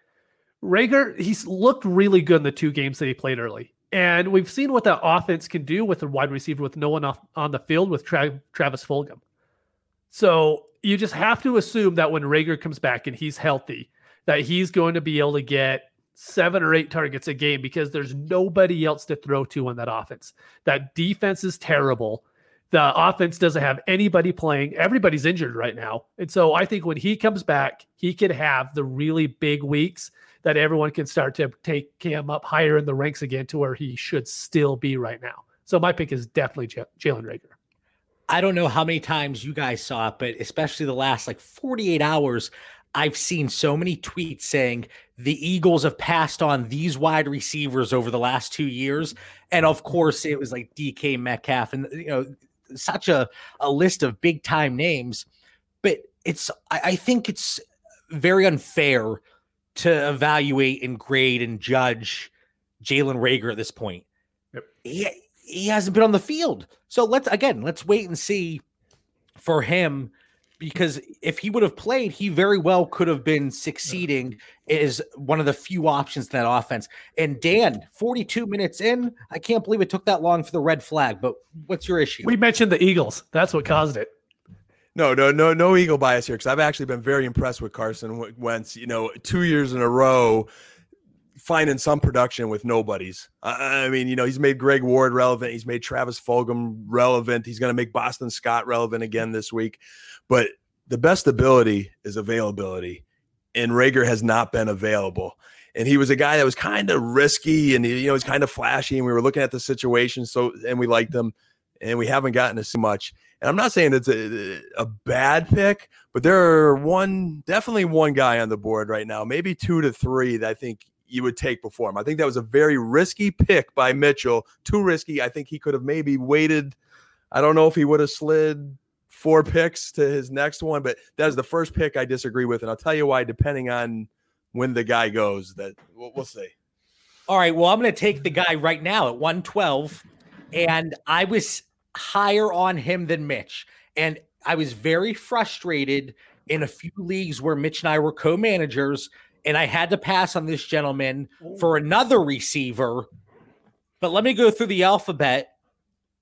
Reagor, he's looked really good in the two games that he played early. And we've seen what that offense can do with a wide receiver with no one off on the field with Tra- Travis Fulgham. So you just have to assume that when Reagor comes back and he's healthy, that he's going to be able to get seven or eight targets a game because there's nobody else to throw to on that offense. That defense is terrible. The offense doesn't have anybody playing. Everybody's injured right now. And so I think when he comes back, he could have the really big weeks that everyone can start to take him up higher in the ranks again to where he should still be right now. So my pick is definitely Jalen Reagor. I don't know how many times you guys saw it, but especially the last like 48 hours, I've seen so many tweets saying the Eagles have passed on these wide receivers over the last two years. And of course, it was like DK Metcalf and, you know, such a, a list of big time names, but it's I, I think it's very unfair to evaluate and grade and judge Jalen Reagor at this point. Yep. He, he hasn't been on the field. So let's again, let's wait and see for him because if he would have played, he very well could have been succeeding as one of the few options in that offense. And Dan, 42 minutes in, I can't believe it took that long for the red flag. But what's your issue? We mentioned the Eagles. That's what caused it. No, no, no, no ego bias here because I've actually been very impressed with Carson Wentz. You know, two years in a row, finding some production with nobodies. I mean, you know, he's made Greg Ward relevant. He's made Travis Fulgham relevant. He's going to make Boston Scott relevant again this week. But the best ability is availability, and Reagor has not been available. And he was a guy that was kind of risky, and you know, he's kind of flashy. And we were looking at the situation, so and we liked him, and we haven't gotten to see much. And I'm not saying it's a, a bad pick, but there are one, definitely one guy on the board right now, maybe two to three that I think you would take before him. I think that was a very risky pick by Mitchell. Too risky. I think he could have maybe waited. I don't know if he would have slid four picks to his next one, but that is the first pick I disagree with, and I'll tell you why. Depending on when the guy goes, that we'll, we'll see. All right. Well, I'm going to take the guy right now at 112, and I was higher on him than Mitch, and I was very frustrated in a few leagues where Mitch and I were co-managers, and I had to pass on this gentleman for another receiver. But let me go through the alphabet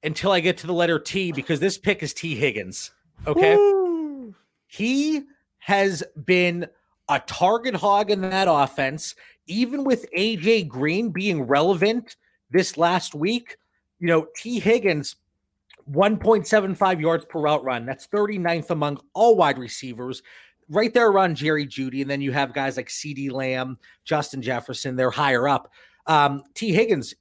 until I get to the letter T because this pick is Tee Higgins. Okay. Woo. He has been a target hog in that offense, even with AJ Green being relevant this last week. You know, Tee Higgins, 1.75 yards per route run. That's 39th among all wide receivers. Right there around Jerry Jeudy. And then you have guys like CeeDee Lamb, Justin Jefferson. They're higher up. Um, Tee Higgins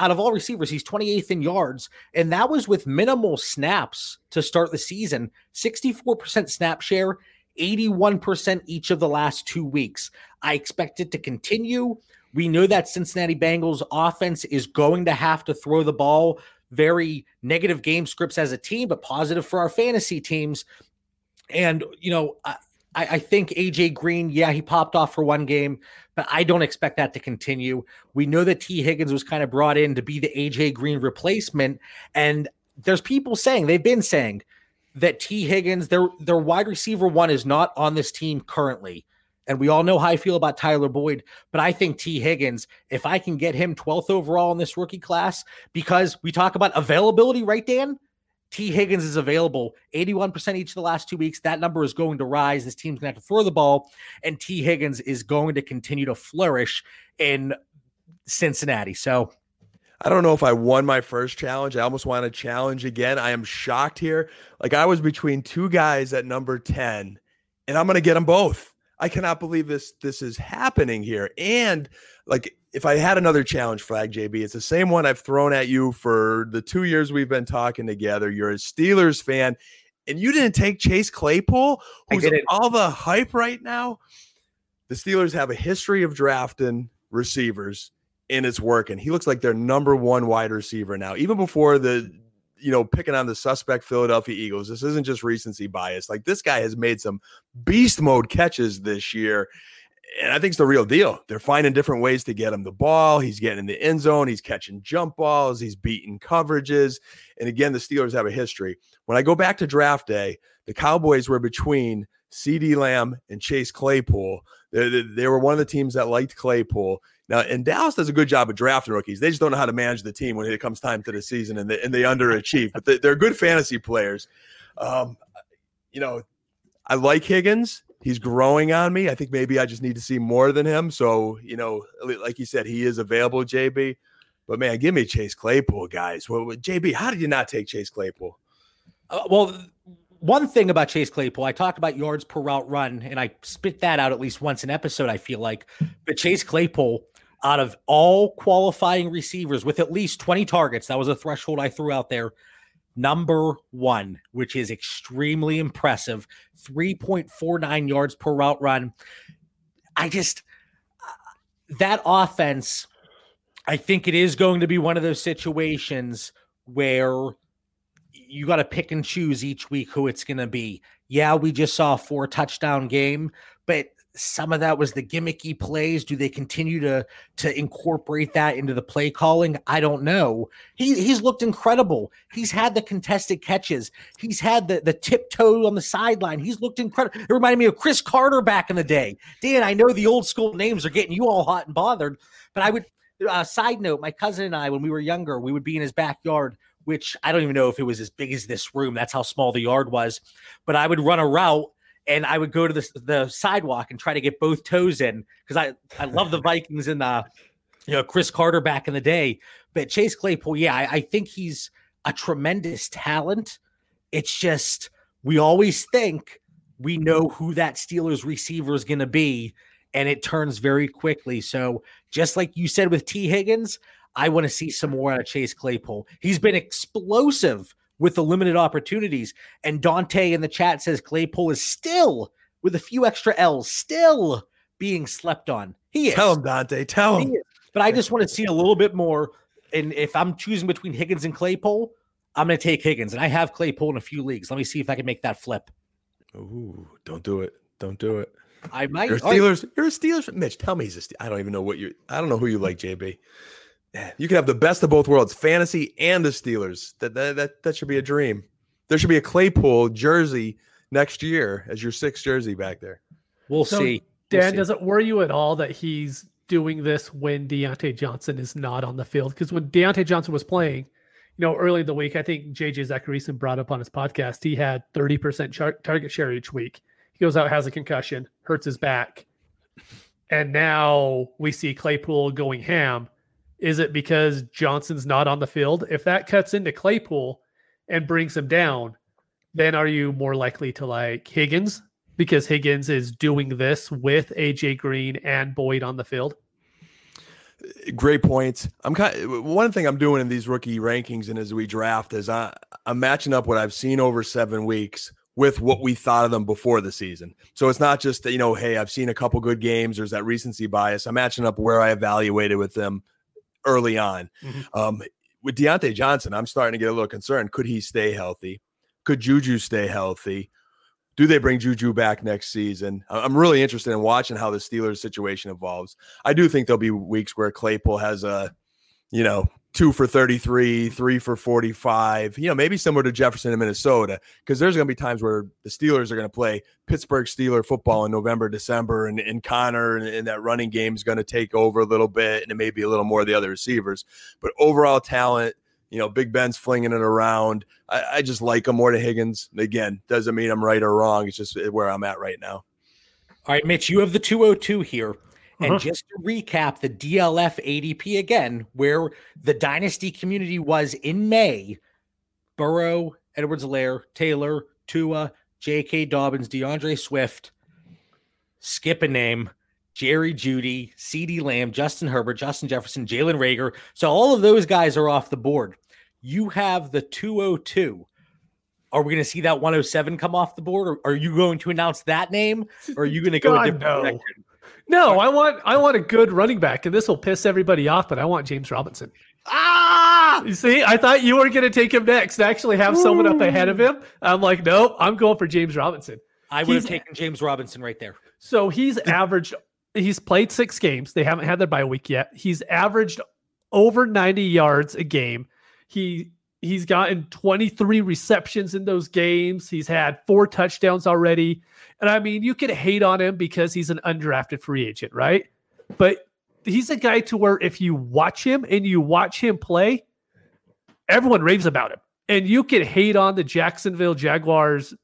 out of all receivers, he's 28th in yards, and that was with minimal snaps to start the season 64% snap share, 81% each of the last two weeks. I expect it to continue. We know that Cincinnati Bengals offense is going to have to throw the ball. Very negative game scripts as a team, but positive for our fantasy teams. And, you know, I, I think AJ Green, yeah, he popped off for one game, but I don't expect that to continue. We know that Tee Higgins was kind of brought in to be the AJ Green replacement. And there's people saying, they've been saying that Tee Higgins, their their wide receiver one is not on this team currently. And we all know how I feel about Tyler Boyd, but I think Tee Higgins, if I can get him 12th overall in this rookie class, because we talk about availability, right, Dan? Tee Higgins is available 81% each of the last two weeks. That number is going to rise. This team's going to have to throw the ball, and Tee Higgins is going to continue to flourish in Cincinnati. So I don't know if I won my first challenge. I almost want to challenge again. I am shocked here. Like I was between two guys at number 10, and I'm going to get them both. I cannot believe this this is happening here. And like if I had another challenge flag, JB, it's the same one I've thrown at you for the two years we've been talking together. You're a Steelers fan, and you didn't take Chase Claypool, who's all the hype right now. The Steelers have a history of drafting receivers, and it's working. He looks like their number one wide receiver now, even before the you know, picking on the suspect Philadelphia Eagles. This isn't just recency bias. Like this guy has made some beast mode catches this year and I think it's the real deal. They're finding different ways to get him the ball. He's getting in the end zone. He's catching jump balls. He's beating coverages. And again, the Steelers have a history. When I go back to draft day, the Cowboys were between CeeDee Lamb and Chase Claypool. They, they were one of the teams that liked Claypool. Now, and Dallas does a good job of drafting rookies. They just don't know how to manage the team when it comes time to the season and they, and they underachieve. But they, are good fantasy players. Um, you know, I like Higgins he's growing on me. I think maybe I just need to see more than him. So, you know, like you said, he is available, JB. But man, give me Chase Claypool, guys. Well, JB, how did you not take Chase Claypool? Uh, well, one thing about Chase Claypool, I talked about yards per route run, and I spit that out at least once an episode, I feel like. But Chase Claypool, out of all qualifying receivers with at least 20 targets, that was a threshold I threw out there number one, which is extremely impressive 3.49 yards per route run. I just, uh, that offense, I think it is going to be one of those situations where you got to pick and choose each week who it's going to be. Yeah, we just saw a four touchdown game, but some of that was the gimmicky plays. Do they continue to to incorporate that into the play calling? I don't know. He he's looked incredible. He's had the contested catches. He's had the the tiptoe on the sideline. He's looked incredible. It reminded me of Cris Carter back in the day. Dan, I know the old school names are getting you all hot and bothered, but I would. Uh, side note: My cousin and I, when we were younger, we would be in his backyard which I don't even know if it was as big as this room. That's how small the yard was. But I would run a route and I would go to the, the sidewalk and try to get both toes in because I, I love the Vikings and the you know Cris Carter back in the day. But Chase Claypool, yeah, I, I think he's a tremendous talent. It's just we always think we know who that Steelers receiver is going to be, and it turns very quickly. So just like you said with Tee Higgins, I want to see some more out of Chase Claypool. He's been explosive with the limited opportunities. And Dante in the chat says Claypool is still, with a few extra L's, still being slept on. He is. Tell him, Dante. Tell him. But I just want to see a little bit more. And if I'm choosing between Higgins and Claypool, I'm going to take Higgins. And I have Claypool in a few leagues. Let me see if I can make that flip. Ooh, don't do it. Don't do it. I might. You're a Steelers. You're a Steelers. Mitch, tell me he's a Steelers. I don't even know what you're. I don't know who you like, JB you can have the best of both worlds, fantasy and the Steelers. That that that, that should be a dream. There should be a Claypool jersey next year as your sixth jersey back there. We'll so, see. Dan, we'll see. does it worry you at all that he's doing this when Diontae Johnson is not on the field? Because when Diontae Johnson was playing, you know, early in the week, I think JJ Zachariason brought up on his podcast, he had 30% char- target share each week. He goes out, has a concussion, hurts his back. And now we see Claypool going ham is it because Johnson's not on the field? If that cuts into Claypool and brings him down, then are you more likely to like Higgins because Higgins is doing this with AJ Green and Boyd on the field? Great points. I'm kind. One thing I'm doing in these rookie rankings and as we draft is I I'm matching up what I've seen over seven weeks with what we thought of them before the season. So it's not just that you know, hey, I've seen a couple good games. There's that recency bias. I'm matching up where I evaluated with them early on. Mm-hmm. Um, with Diontae Johnson, I'm starting to get a little concerned. Could he stay healthy? Could Juju stay healthy? Do they bring Juju back next season? I'm really interested in watching how the Steelers situation evolves. I do think there'll be weeks where Claypool has a, you know, two for 33, three for 45, you know, maybe similar to Jefferson in Minnesota, because there's going to be times where the Steelers are going to play Pittsburgh Steeler football in November, December, and, and Conner and, and that running game is going to take over a little bit, and it may be a little more of the other receivers. But overall talent, you know, Big Ben's flinging it around. I, I just like him more to Higgins. Again, doesn't mean I'm right or wrong. It's just where I'm at right now. All right, Mitch, you have the 202 here. And uh-huh. just to recap the DLF ADP again, where the dynasty community was in May Burrow, Edwards Helaire, Taylor, Tua, J.K. Dobbins, DeAndre Swift, skip a name, Jerry Jeudy, CeeDee Lamb, Justin Herbert, Justin Jefferson, Jalen Reagor. So all of those guys are off the board. You have the 202. Are we going to see that 107 come off the board, or are you going to announce that name, or are you going to go God, a different no. direction? No, I want I want a good running back, and this will piss everybody off, but I want James Robinson. Ah! You see, I thought you were going to take him next. To actually have Ooh. someone up ahead of him. I'm like, nope, I'm going for James Robinson. I would he's, have taken James Robinson right there. So he's averaged. He's played six games. They haven't had their bye week yet. He's averaged over 90 yards a game. He he's gotten 23 receptions in those games. He's had four touchdowns already. And I mean, you could hate on him because he's an undrafted free agent, right? But he's a guy to where if you watch him and you watch him play, everyone raves about him. And you can hate on the Jacksonville Jaguars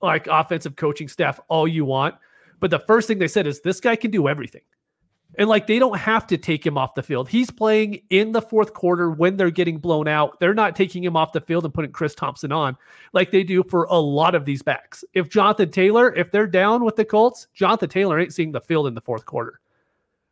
like offensive coaching staff all you want, but the first thing they said is this guy can do everything. And like they don't have to take him off the field. He's playing in the fourth quarter when they're getting blown out. They're not taking him off the field and putting Chris Thompson on like they do for a lot of these backs. If Jonathan Taylor, if they're down with the Colts, Jonathan Taylor ain't seeing the field in the fourth quarter.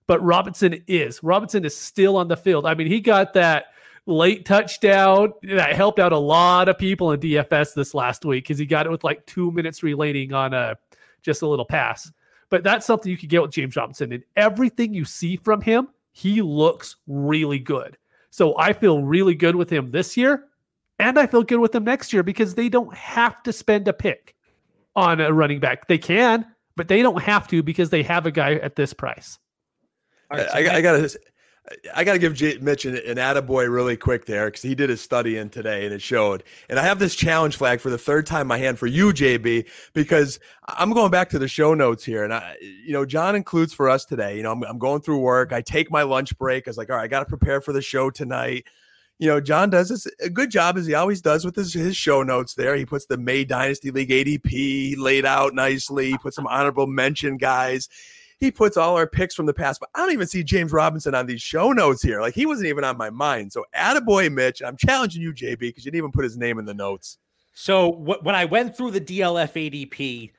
But Robinson is. Robinson is still on the field. I mean, he got that late touchdown that helped out a lot of people in DFS this last week because he got it with like two minutes remaining on a just a little pass. But that's something you could get with James Robinson. And everything you see from him, he looks really good. So I feel really good with him this year. And I feel good with him next year because they don't have to spend a pick on a running back. They can, but they don't have to because they have a guy at this price. Right, so I, I got to I got to give Mitch an, an attaboy really quick there because he did his study in today and it showed. And I have this challenge flag for the third time my hand for you, JB, because I'm going back to the show notes here. And I, you know, John includes for us today, you know, I'm, I'm going through work. I take my lunch break. I was like, all right, I got to prepare for the show tonight. You know, John does this a good job as he always does with his, his show notes there. He puts the May Dynasty League ADP laid out nicely, he puts some honorable mention guys he puts all our picks from the past, but I don't even see James Robinson on these show notes here. Like he wasn't even on my mind. So attaboy, Mitch. I'm challenging you, JB, because you didn't even put his name in the notes. So wh- when I went through the DLF ADP,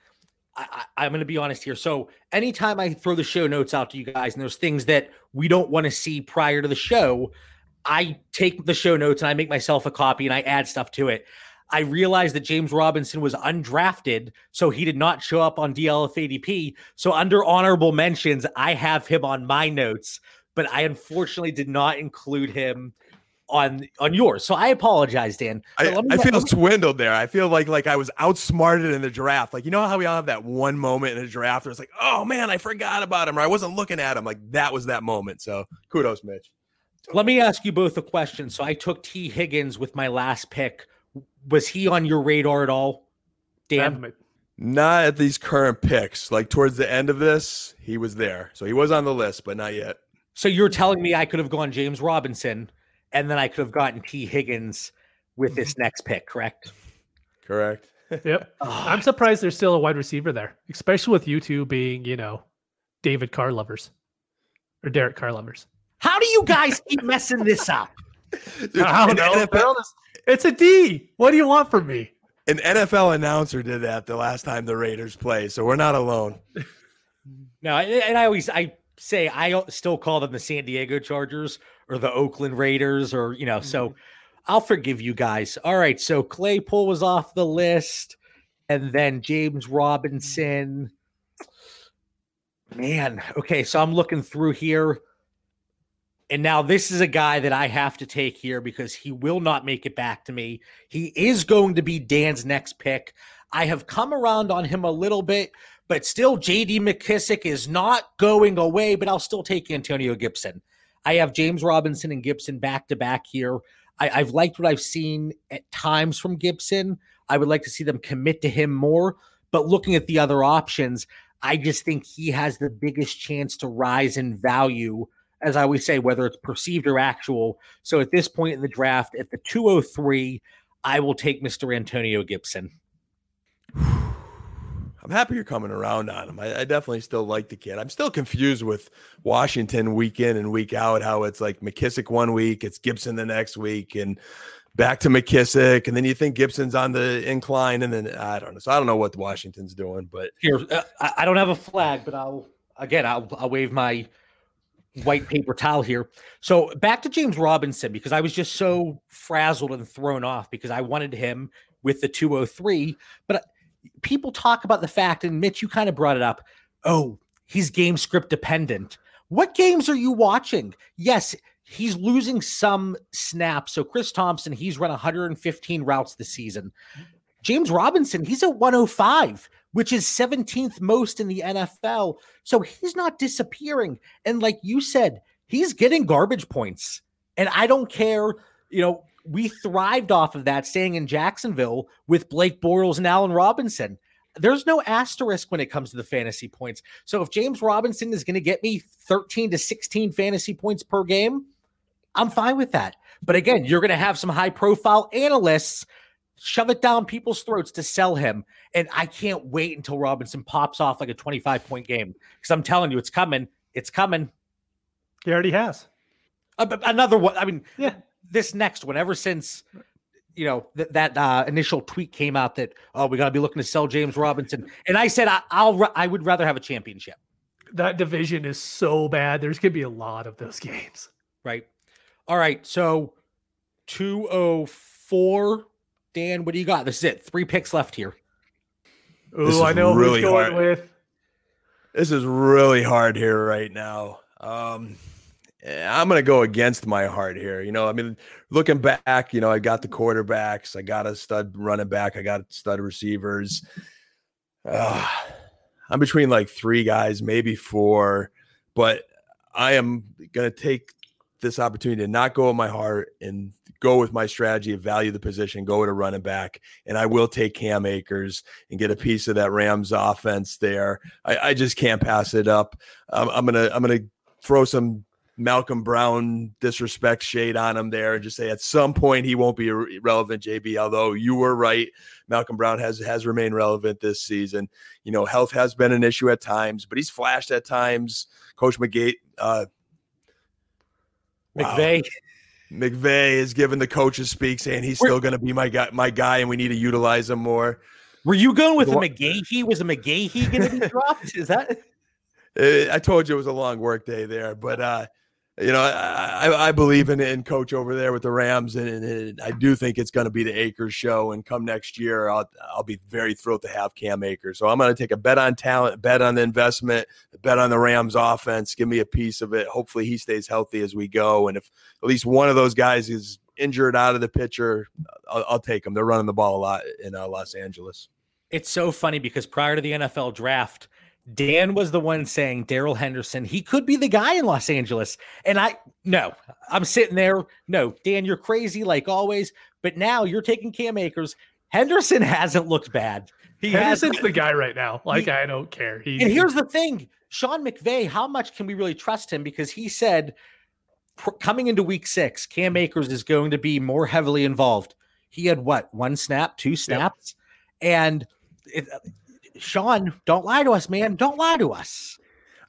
I, am going to be honest here. So anytime I throw the show notes out to you guys, and there's things that we don't want to see prior to the show, I take the show notes and I make myself a copy and I add stuff to it. I realized that James Robinson was undrafted, so he did not show up on DLF ADP. So under honorable mentions, I have him on my notes, but I unfortunately did not include him on on yours. So I apologize, Dan. I, I, feel swindled there. I feel like like I was outsmarted in the draft. Like you know how we all have that one moment in a draft where it's like, oh man, I forgot about him, or I wasn't looking at him. Like that was that moment. So kudos, Mitch. Let me ask you both a question. So I took Tee Higgins with my last pick was he on your radar at all, Dan? Not at these current picks. Like towards the end of this, he was there. So he was on the list, but not yet. So you're telling me I could have gone James Robinson and then I could have gotten Tee Higgins with this mm-hmm. next pick, correct? Correct. yep. I'm surprised there's still a wide receiver there, especially with you two being, you know, David Carr lovers or Derek Carr lovers. How do you guys keep messing this up? Dude, I don't know. NFL, it's a D. What do you want from me? An NFL announcer did that the last time the Raiders played, so we're not alone. no, and I always I say I still call them the San Diego Chargers or the Oakland Raiders, or you know, mm-hmm. so I'll forgive you guys. All right, so Claypool was off the list, and then James Robinson. Man, okay, so I'm looking through here. And now this is a guy that I have to take here because he will not make it back to me. He is going to be Dan's next pick. I have come around on him a little bit, but still JD McKissic is not going away, but I'll still take Antonio Gibson. I have James Robinson and Gibson back to back here. I, have liked what I've seen at times from Gibson. I would like to see them commit to him more. But looking at the other options, I just think he has the biggest chance to rise in value as I always say, whether it's perceived or actual. So at this point in the draft, at the 203, I will take Mr. Antonio Gibson. I'm happy you're coming around on him. I, I, definitely still like the kid. I'm still confused with Washington week in and week out, how it's like McKissic one week, it's Gibson the next week, and back to McKissic. and then you think Gibson's on the incline, and then I don't know. So I don't know what Washington's doing, but here uh, I don't have a flag, but I'll again I'll, I'll wave my white paper towel here. So back to James Robinson because I was just so frazzled and thrown off because I wanted him with the 203. But uh, people talk about the fact, and Mitch, you kind of brought it up. Oh, he's game script dependent. What games are you watching? Yes, he's losing some snaps. So Chris Thompson, he's run 115 routes this season. James Robinson, he's at 105 which is 17th most in the NFL. So he's not disappearing. And like you said, he's getting garbage points. And I don't care, you know, we thrived off of that staying in Jacksonville with Blake Bortles and Allen Robinson. There's no asterisk when it comes to the fantasy points. So if James Robinson is going to get me 13 to 16 fantasy points per game, I'm fine with that. But again, you're going to have some high profile analysts shove it down people's throats to sell him. And I can't wait until Robinson pops off like a 25 point game because I'm telling you, it's coming. It's coming. He already has. Uh, another one. I mean, yeah. This next one, ever since you know th- that uh, initial tweet came out that oh we got to be looking to sell James Robinson, and I said I, will I would rather have a championship. That division is so bad. There's gonna be a lot of those games. Right. All right. So two oh four Dan, what do you got? This is it. Three picks left here. Oh, I know really who's going hard. with. This is really hard here right now. Um, I'm going to go against my heart here. You know, I mean, looking back, you know, I got the quarterbacks, I got a stud running back, I got stud receivers. Uh, I'm between like three guys, maybe four, but I am going to take this opportunity to not go with my heart and go with my strategy of value the position, go to running back, and I will take Cam Akers and get a piece of that Rams offense there. I, I just can't pass it up. Um, I'm gonna I'm gonna throw some Malcolm Brown disrespect shade on him there and just say at some point he won't be relevant, JB. Although you were right, Malcolm Brown has has remained relevant this season. You know, health has been an issue at times, but he's flashed at times. Coach McGate, uh. Wow. Is giving the coaches speak saying he's still going to be my guy, my guy, and we need to utilize him more. Were you going with the McGahee? Was a McGahee going to be dropped? Is that? I told you it was a long work day there, but uh, you know, I, I believe in, in coach over there with the Rams, and, and I do think it's going to be the Akers show. And come next year, I'll I'll be very thrilled to have Cam Akers. So I'm going to take a bet on talent, bet on the investment, bet on the Rams offense. Give me a piece of it. Hopefully, he stays healthy as we go. And if at least one of those guys is injured out of the picture, I'll, I'll take them. They're running the ball a lot in uh, Los Angeles. It's so funny because prior to the NFL draft Dan was the one saying Darrell Henderson, he could be the guy in Los Angeles. And I, no, I'm sitting there. No, Dan, you're crazy like always. But now you're taking Cam Akers. Henderson hasn't looked bad. He Henderson's the guy right now. Like, he, I don't care. He, and here's the thing Sean McVay, how much can we really trust him? Because he said coming into week six, Cam Akers is going to be more heavily involved. He had what, one snap, two snaps? Yep. And it, Sean, don't lie to us, man. Don't lie to us.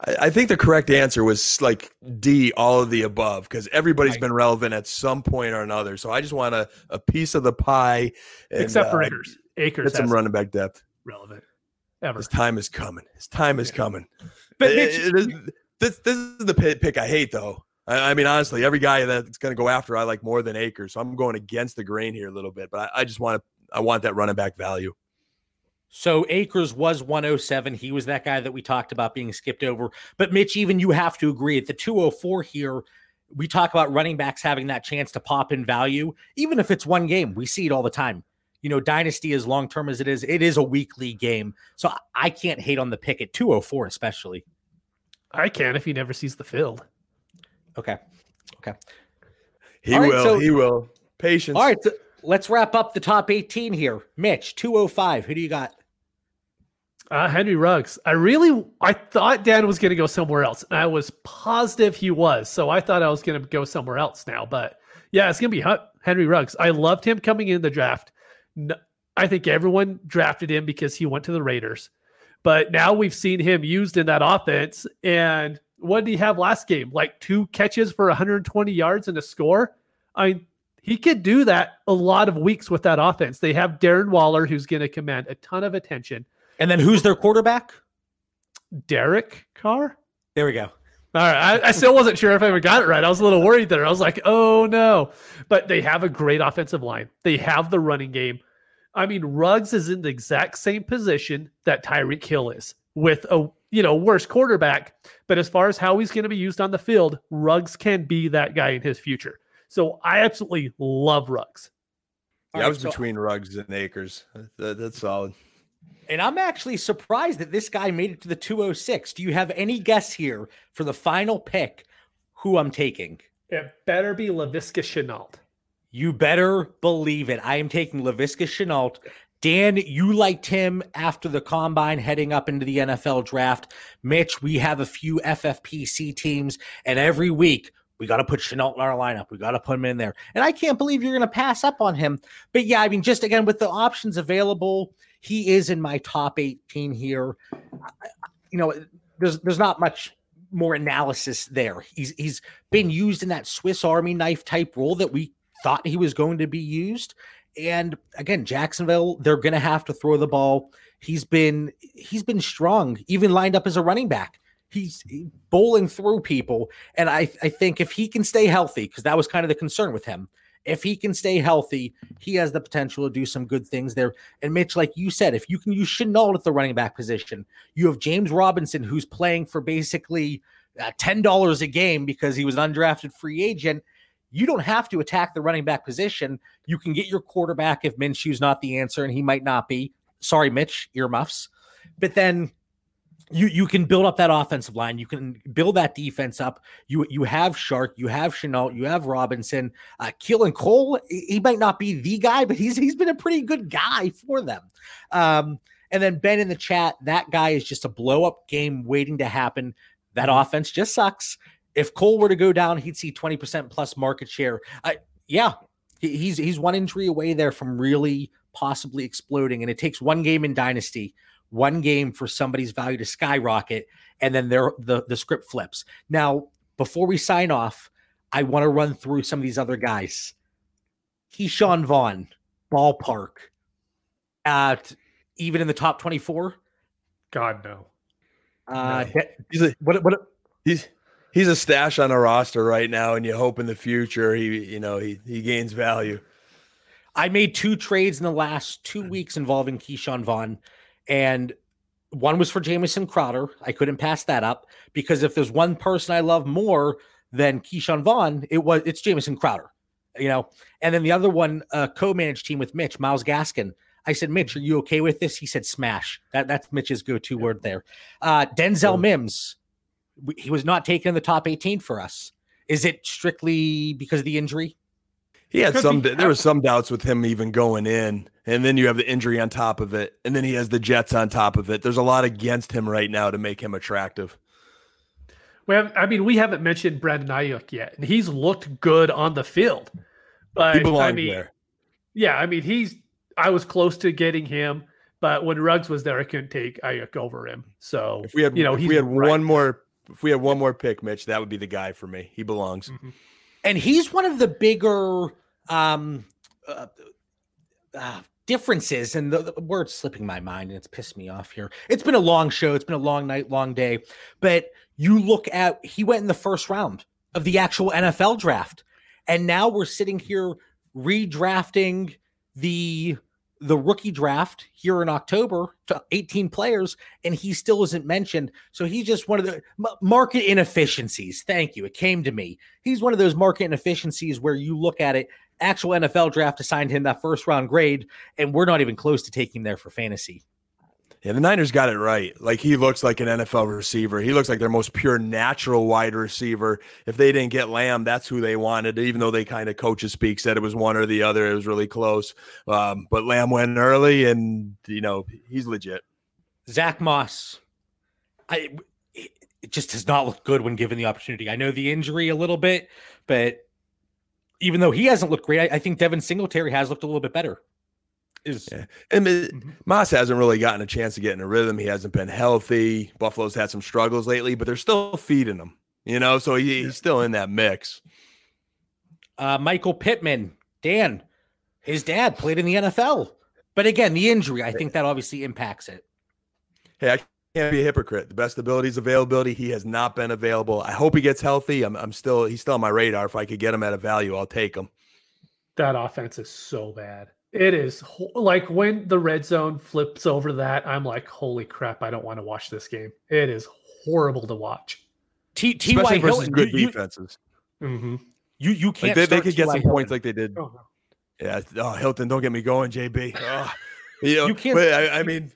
I, I think the correct answer was like D, all of the above, because everybody's right. been relevant at some point or another. So I just want a, a piece of the pie. And, Except for uh, Acres. Akers. Get some running back depth. Relevant. Ever. His time is coming. His time is coming. But Mitch, it, it is, this this is the pick I hate though. I, I mean, honestly, every guy that's going to go after I like more than Akers. so I'm going against the grain here a little bit. But I, I just want to I want that running back value. So Akers was 107. He was that guy that we talked about being skipped over. But Mitch, even you have to agree at the 204 here. We talk about running backs having that chance to pop in value, even if it's one game. We see it all the time. You know, Dynasty, as long term as it is, it is a weekly game. So I can't hate on the pick at 204, especially. I can if he never sees the field. Okay. Okay. He will. so, he will. Patience. All right. So let's wrap up the top 18 here. Mitch, 205. Who do you got? Uh, Henry Ruggs. I really, I thought Dan was going to go somewhere else. And I was positive he was. So I thought I was going to go somewhere else now. But yeah, it's going to be Henry Ruggs. I loved him coming in the draft. I think everyone drafted him because he went to the Raiders. But now we've seen him used in that offense. And what did he have last game? Like two catches for 120 yards and a score? I mean, he could do that a lot of weeks with that offense. They have Darren Waller, who's going to command a ton of attention. And then who's their quarterback? Derek Carr. There we go. All right. I, I, still wasn't sure if I ever got it right. I was a little worried there. I was like, oh no. But they have a great offensive line. They have the running game. I mean, Ruggs is in the exact same position that Tyreek Hill is with a you know worse quarterback. But as far as how he's going to be used on the field, Ruggs can be that guy in his future. So I absolutely love Ruggs. Yeah, right, I was between Ruggs and Akers. That, that's solid. And I'm actually surprised that this guy made it to the 206. Do you have any guess here for the final pick who I'm taking? It better be Laviska Shenault. You better believe it. I am taking Laviska Shenault. Dan, you liked him after the combine heading up into the NFL draft. Mitch, we have a few FFPC teams, and every week we got to put Shenault in our lineup. We got to put him in there. And I can't believe you're going to pass up on him. But yeah, I mean, just again, with the options available, he is in my top 18 here. You know, there's there's not much more analysis there. He's he's been used in that Swiss Army knife type role that we thought he was going to be used. And again, Jacksonville, they're going to have to throw the ball. He's been he's been strong, even lined up as a running back. He's bowling through people, and I I think if he can stay healthy, because that was kind of the concern with him. If he can stay healthy, he has the potential to do some good things there. And Mitch, like you said, if you can use Shenault at the running back position, you have James Robinson who's playing for basically uh, ten dollars a game because he was an undrafted free agent you don't have to attack the running back position. You can get your quarterback if Minshew's not the answer, and he might not be. Sorry, Mitch, earmuffs. But then you you can build up that offensive line. You can build that defense up. You you have Chark, you have Shenault, you have Robinson, uh, Keelan Cole. He might not be the guy, but he's he's been a pretty good guy for them. Um, and then Ben in the chat, that guy is just a blow up game waiting to happen. That offense just sucks if Cole were to go down, he'd see 20% plus market share. Uh, yeah, he's he's one injury away there from really possibly exploding. And it takes one game in Dynasty, one game for somebody's value to skyrocket, and then there the, the script flips. Now, before we sign off, I want to run through some of these other guys. Ke'Shawn Vaughn, ballpark, at even in the top 24? God no. Uh, no. He's a, what what he's he's a stash on a roster right now, and you hope in the future he, you know, he he gains value. I made two trades in the last two weeks involving Ke'Shawn Vaughn, and one was for Jamison Crowder. I couldn't pass that up because if there's one person I love more than Ke'Shawn Vaughn, it was it's Jamison Crowder, you know. And then the other one, a co-managed team with Mitch Myles Gaskin. I said, Mitch, are you okay with this? He said, smash. That that's Mitch's go-to word there. Uh, Denzel Mims he was not taken in the top 18 for us. Is it strictly because of the injury? He had some. Be. There was some doubts with him even going in, and then you have the injury on top of it, and then he has the Jets on top of it. There's a lot against him right now to make him attractive. Well, I mean, we haven't mentioned Brandon Aiyuk yet, and he's looked good on the field. But he belongs I mean, there. Yeah, I mean, he's. I was close to getting him, but when Ruggs was there, I couldn't take Aiyuk over him. So if we had, you know, if we had right one more if we had one more pick, Mitch, that would be the guy for me. He belongs. Mm-hmm. And he's one of the bigger um, uh, uh, differences. And the, the word's slipping my mind, and it's pissed me off here. It's been a long show. It's been a long night, long day. But You look at he went in the first round of the actual NFL draft. And now we're sitting here redrafting the the rookie draft here in October to 18 players, and he still isn't mentioned. So he's just one of the market inefficiencies. Thank you. It came to me. He's one of those market inefficiencies where you look at it, actual NFL draft assigned him that first round grade, and we're not even close to taking there for fantasy. Yeah, the Niners got it right. Like he looks like an NFL receiver. He looks like their most pure natural wide receiver. If they didn't get Lamb, that's who they wanted. Even though they kind of coaches speak said it was one or the other, it was really close. Um, but Lamb went early, and you know he's legit. Zach Moss, I it just does not look good when given the opportunity. I know the injury a little bit, but even though he hasn't looked great, I, I think Devin Singletary has looked a little bit better is yeah. and mm-hmm. Moss hasn't really gotten a chance to get in a rhythm. He hasn't been healthy. Buffalo's had some struggles lately, but they're still feeding him, you know, so he, he's still in that mix. Uh, Michael Pittman, Dan, his dad played in the NFL. But again, the injury, I think that obviously impacts it. Hey, I can't be a hypocrite. The best abilities availability, he has not been available. I hope he gets healthy. I'm, I'm still he's still on my radar. If I could get him at a value, I'll take him. That offense is so bad. It is like when the red zone flips over that, I'm like, holy crap, I don't want to watch this game. It is horrible to watch. T T Y versus good you, defenses. You, mm-hmm. you you can't. Like they, they could get some Hilton. points like they did. Oh. Yeah. Oh, Hilton, don't get me going, JB. Oh, you know, you can't. But I, I mean,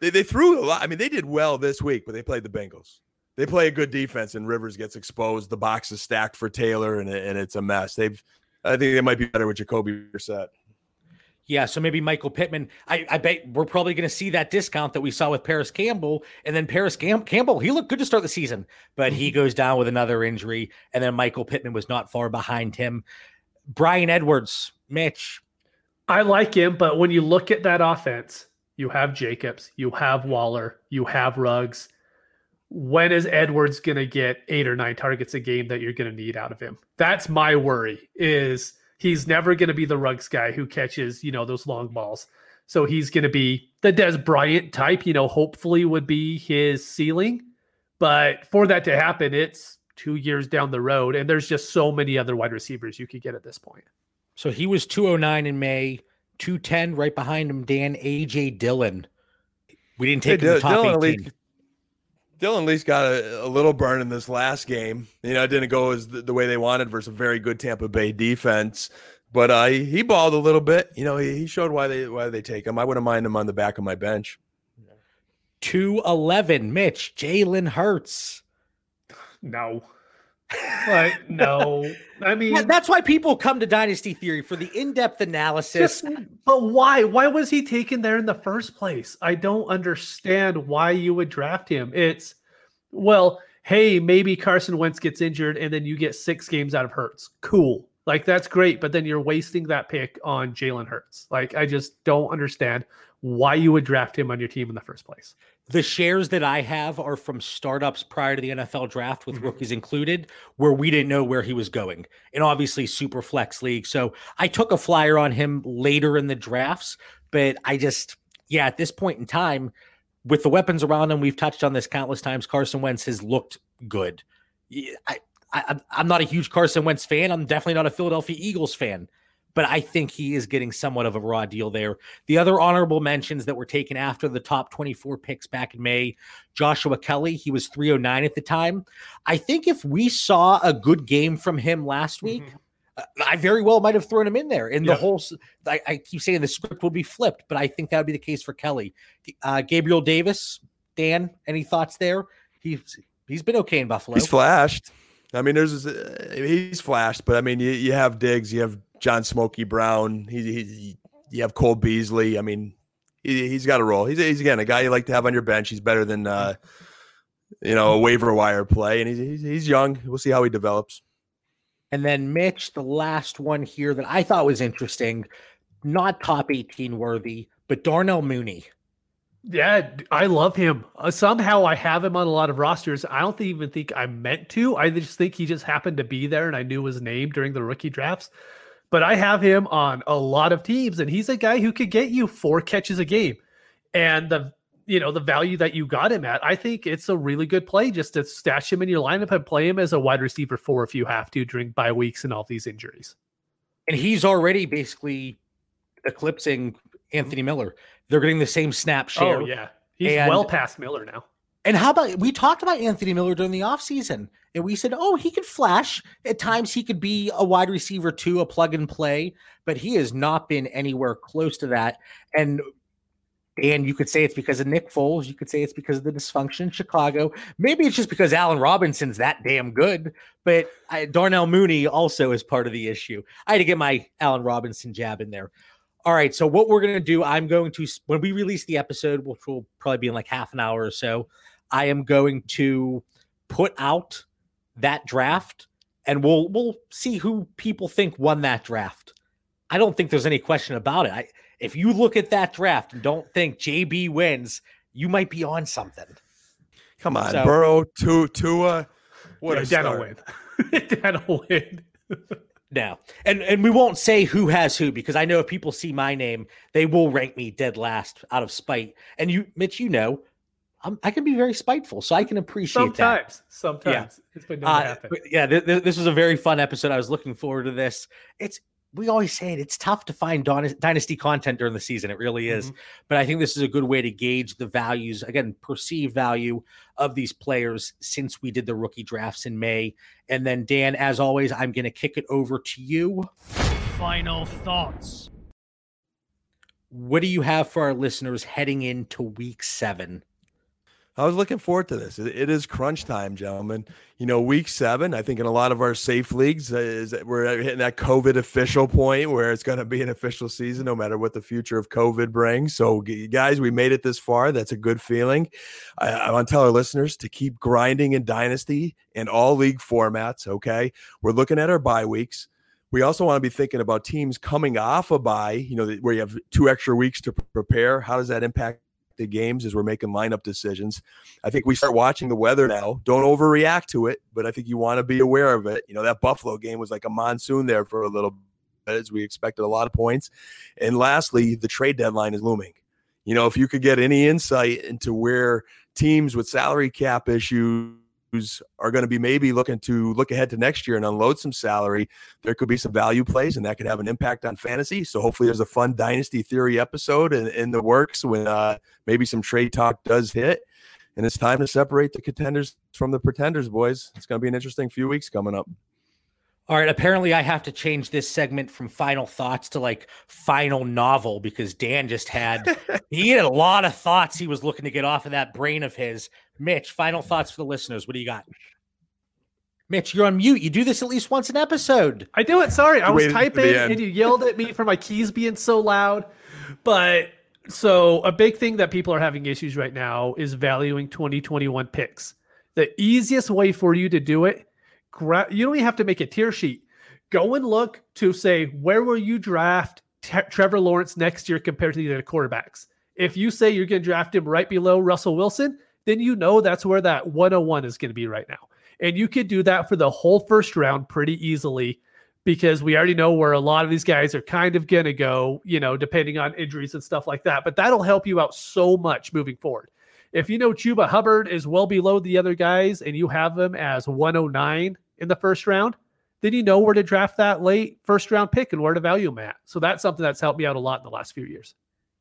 they, they threw a lot. I mean, they did well this week, but they played the Bengals. They play a good defense, and Rivers gets exposed. The box is stacked for Taylor, and, and it's a mess. They've, I think they might be better with Jacoby Brissett. Yeah, so maybe Michael Pittman. I, I bet we're probably going to see that discount that we saw with Parris Campbell. And then Parris Cam- Campbell, he looked good to start the season, but he mm-hmm. goes down with another injury. And then Michael Pittman was not far behind him. Bryan Edwards, Mitch. I like him, but when you look at that offense, you have Jacobs, you have Waller, you have Ruggs. When is Edwards going to get eight or nine targets a game that you're going to need out of him? That's my worry is – he's never going to be the Ruggs guy who catches, you know, those long balls. So he's going to be the Dez Bryant type, you know, hopefully would be his ceiling. But for that to happen, it's two years down the road. And there's just so many other wide receivers you could get at this point. So he was 209 in May, 210 right behind him, Dan AJ Dillon. We didn't take hey, him the top Dillon 18. Dillon at least got a, a, little burn in this last game. You know, it didn't go as the, the, way they wanted versus a very good Tampa Bay defense. But uh, he, he balled a little bit. You know, he, he showed why they why they take him. I wouldn't mind him on the back of my bench. Two eleven, Mitch Jalen Hurts. No, but no. I mean, yeah, that's why people come to Dynasty Theory for the in-depth analysis. Just, but why? Why was he taken there in the first place? I don't understand why you would draft him. It's well, hey, maybe Carson Wentz gets injured and then you get six games out of Hurts. Cool. Like that's great, but then you're wasting that pick on Jalen Hurts. Like I just don't understand why you would draft him on your team in the first place. The shares that I have are from startups prior to the NFL draft with mm-hmm. rookies included, where we didn't know where he was going. And obviously, super flex league. So I took a flyer on him later in the drafts, but I just, yeah, at this point in time, with the weapons around him, we've touched on this countless times. Carson Wentz has looked good. I, I, I'm not a huge Carson Wentz fan. I'm definitely not a Philadelphia Eagles fan but I think he is getting somewhat of a raw deal there. The other honorable mentions that were taken after the top 24 picks back in May Joshua Kelley, he was 309 at the time. I think if we saw a good game from him last week, mm-hmm. Uh, I very well might have thrown him in there. And yeah. the whole, I, I, keep saying the script will be flipped, but I think that would be the case for Kelly. Uh, Gabriel Davis, Dan, any thoughts there? He's he's been okay in Buffalo. He's flashed. I mean, there's uh, he's flashed, but I mean, you, you have Diggs, you have John Smokey Brown. He, he, you have Cole Beasley. I mean, he, has got a role. He's, he's again a guy you like to have on your bench. He's better than uh, you know a waiver wire play, and he's, he's he's young. We'll see how he develops. And then Mitch, the last one here that I thought was interesting, not top eighteen worthy, but Darnell Mooney. Yeah, I love him. Uh, somehow I have him on a lot of rosters. I don't even think I meant to. I just think he just happened to be there and I knew his name during the rookie drafts but I have him on a lot of teams, and he's a guy who could get you four catches a game. And the you know the value that you got him at, I think it's a really good play just to stash him in your lineup and play him as a wide receiver four if you have to during bye weeks and all these injuries. And he's already basically eclipsing Anthony Miller. They're getting the same snap oh, share. Oh yeah, he's well past Miller now. And how about we talked about Anthony Miller during the offseason and we said, oh, he could flash. At times he could be a wide receiver too, a plug and play, but he has not been anywhere close to that. And and you could say it's because of Nick Foles. You could say it's because of the dysfunction in Chicago. Maybe it's just because Allen Robinson's that damn good. But I, Darnell Mooney also is part of the issue. I had to get my Allen Robinson jab in there. All right. So what we're gonna do? I'm going to when we release the episode, which will probably be in like half an hour or so. I am going to put out that draft and we'll we'll see who people think won that draft. I don't think there's any question about it. I, if you look at that draft and don't think JB wins, you might be on something. Come on, So- Burrow, Tua, Tua. What yeah, a Dan will win. Dan will win. No. And and we won't say who has who because I know if people see my name, they will rank me dead last out of spite. And you Mitch, you know, I'm, I can be very spiteful, so I can appreciate that. Sometimes, sometimes it's been known to Uh, happen. but yeah, th- th- this was a very fun episode. I was looking forward to this. It's we always say it. It's tough to find dynasty content during the season. It really is. Mm-hmm. But I think this is a good way to gauge the values again, perceived value of these players since we did the rookie drafts in May. And then Dan, as always, I'm going to kick it over to you. Final thoughts. What do you have for our listeners heading into Week Seven? I was looking forward to this. It, is crunch time, gentlemen. You know, week seven, I think in a lot of our safe leagues, uh, is we're hitting that COVID official point where it's going to be an official season, no matter what the future of COVID brings. So, guys, we made it this far. That's a good feeling. I, I want to tell our listeners to keep grinding in Dynasty and all league formats. Okay. We're looking at our bye weeks. We also want to be thinking about teams coming off a bye, you know, where you have two extra weeks to prepare. How does that impact the games as we're making lineup decisions? I think we start watching the weather now. Don't overreact to it, but I think you want to be aware of it. You know, that Buffalo game was like a monsoon there for a little bit as we expected a lot of points. And lastly, the trade deadline is looming. You know, if you could get any insight into where teams with salary cap issues are going to be maybe looking to look ahead to next year and unload some salary, there could be some value plays and that could have an impact on fantasy. So hopefully there's a fun dynasty theory episode in, in the works when uh, maybe some trade talk does hit. And it's time to separate the contenders from the pretenders, boys. It's going to be an interesting few weeks coming up. All right. Apparently, I have to change this segment from final thoughts to like final novel because Dan just had he had a lot of thoughts he was looking to get off of that brain of his. Mitch, final thoughts for the listeners. What do you got? Mitch, you're on mute. You do this at least once an episode. I do it. Sorry, I was waited typing end. and you yelled at me for my keys being so loud. But so a big thing that people are having issues right now is valuing 2021 picks. The easiest way for you to do it, gra- you don't even have to make a tier sheet. Go and look to say where will you draft Te- Trevor Lawrence next year compared to the other quarterbacks. If you say you're going to draft him right below Russell Wilson, then you know that's where that 101 is going to be right now. And you could do that for the whole first round pretty easily because we already know where a lot of these guys are kind of going to go, you know, depending on injuries and stuff like that. But that'll help you out so much moving forward. If you know Chuba Hubbard is well below the other guys and you have them as 109 in the first round, then you know where to draft that late first round pick and where to value them at. So that's something that's helped me out a lot in the last few years.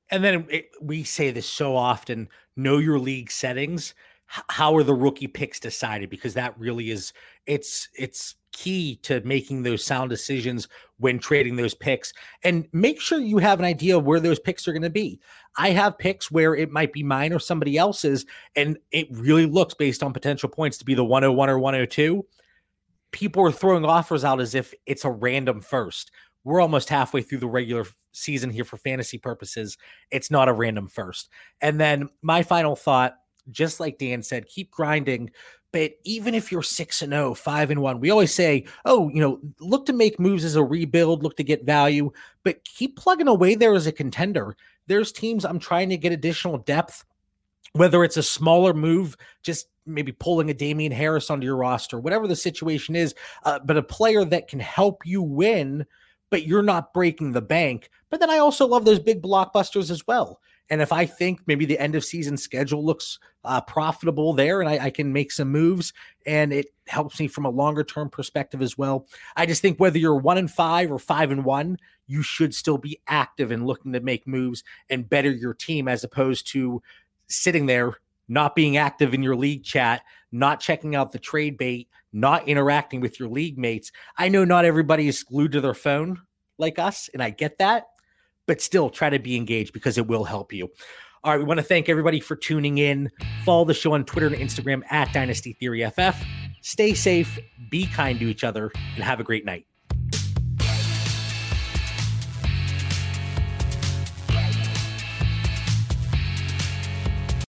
And then it, we say this so often know your league settings. How are the rookie picks decided? Because that really is it's it's key to making those sound decisions when trading those picks. And make sure you have an idea of where those picks are going to be. I have picks where it might be mine or somebody else's, and it really looks based on potential points to be the 101 or 102. People are throwing offers out as if it's a random first. We're almost halfway through the regular season here for fantasy purposes. It's not a random first. And then my final thought, just like Dan said, keep grinding. But even if you're six and oh, five and one, we always say, oh, you know, look to make moves as a rebuild, look to get value, but keep plugging away there as a contender. There's teams I'm trying to get additional depth, whether it's a smaller move, just maybe pulling a Damien Harris onto your roster, whatever the situation is, uh, but a player that can help you win but you're not breaking the bank. But then I also love those big blockbusters as well. And if I think maybe the end of season schedule looks uh, profitable there and I, I, can make some moves and it helps me from a longer term perspective as well. I just think whether you're one and five or five and one, you should still be active and looking to make moves and better your team as opposed to sitting there, not being active in your league chat, not checking out the trade bait, not interacting with your league mates. I know not everybody is glued to their phone like us, and I get that but still try to be engaged because it will help you. All right, we want to thank everybody for tuning in. Follow the show on Twitter and Instagram at Dynasty Theory FF. Stay safe, be kind to each other, and have a great night.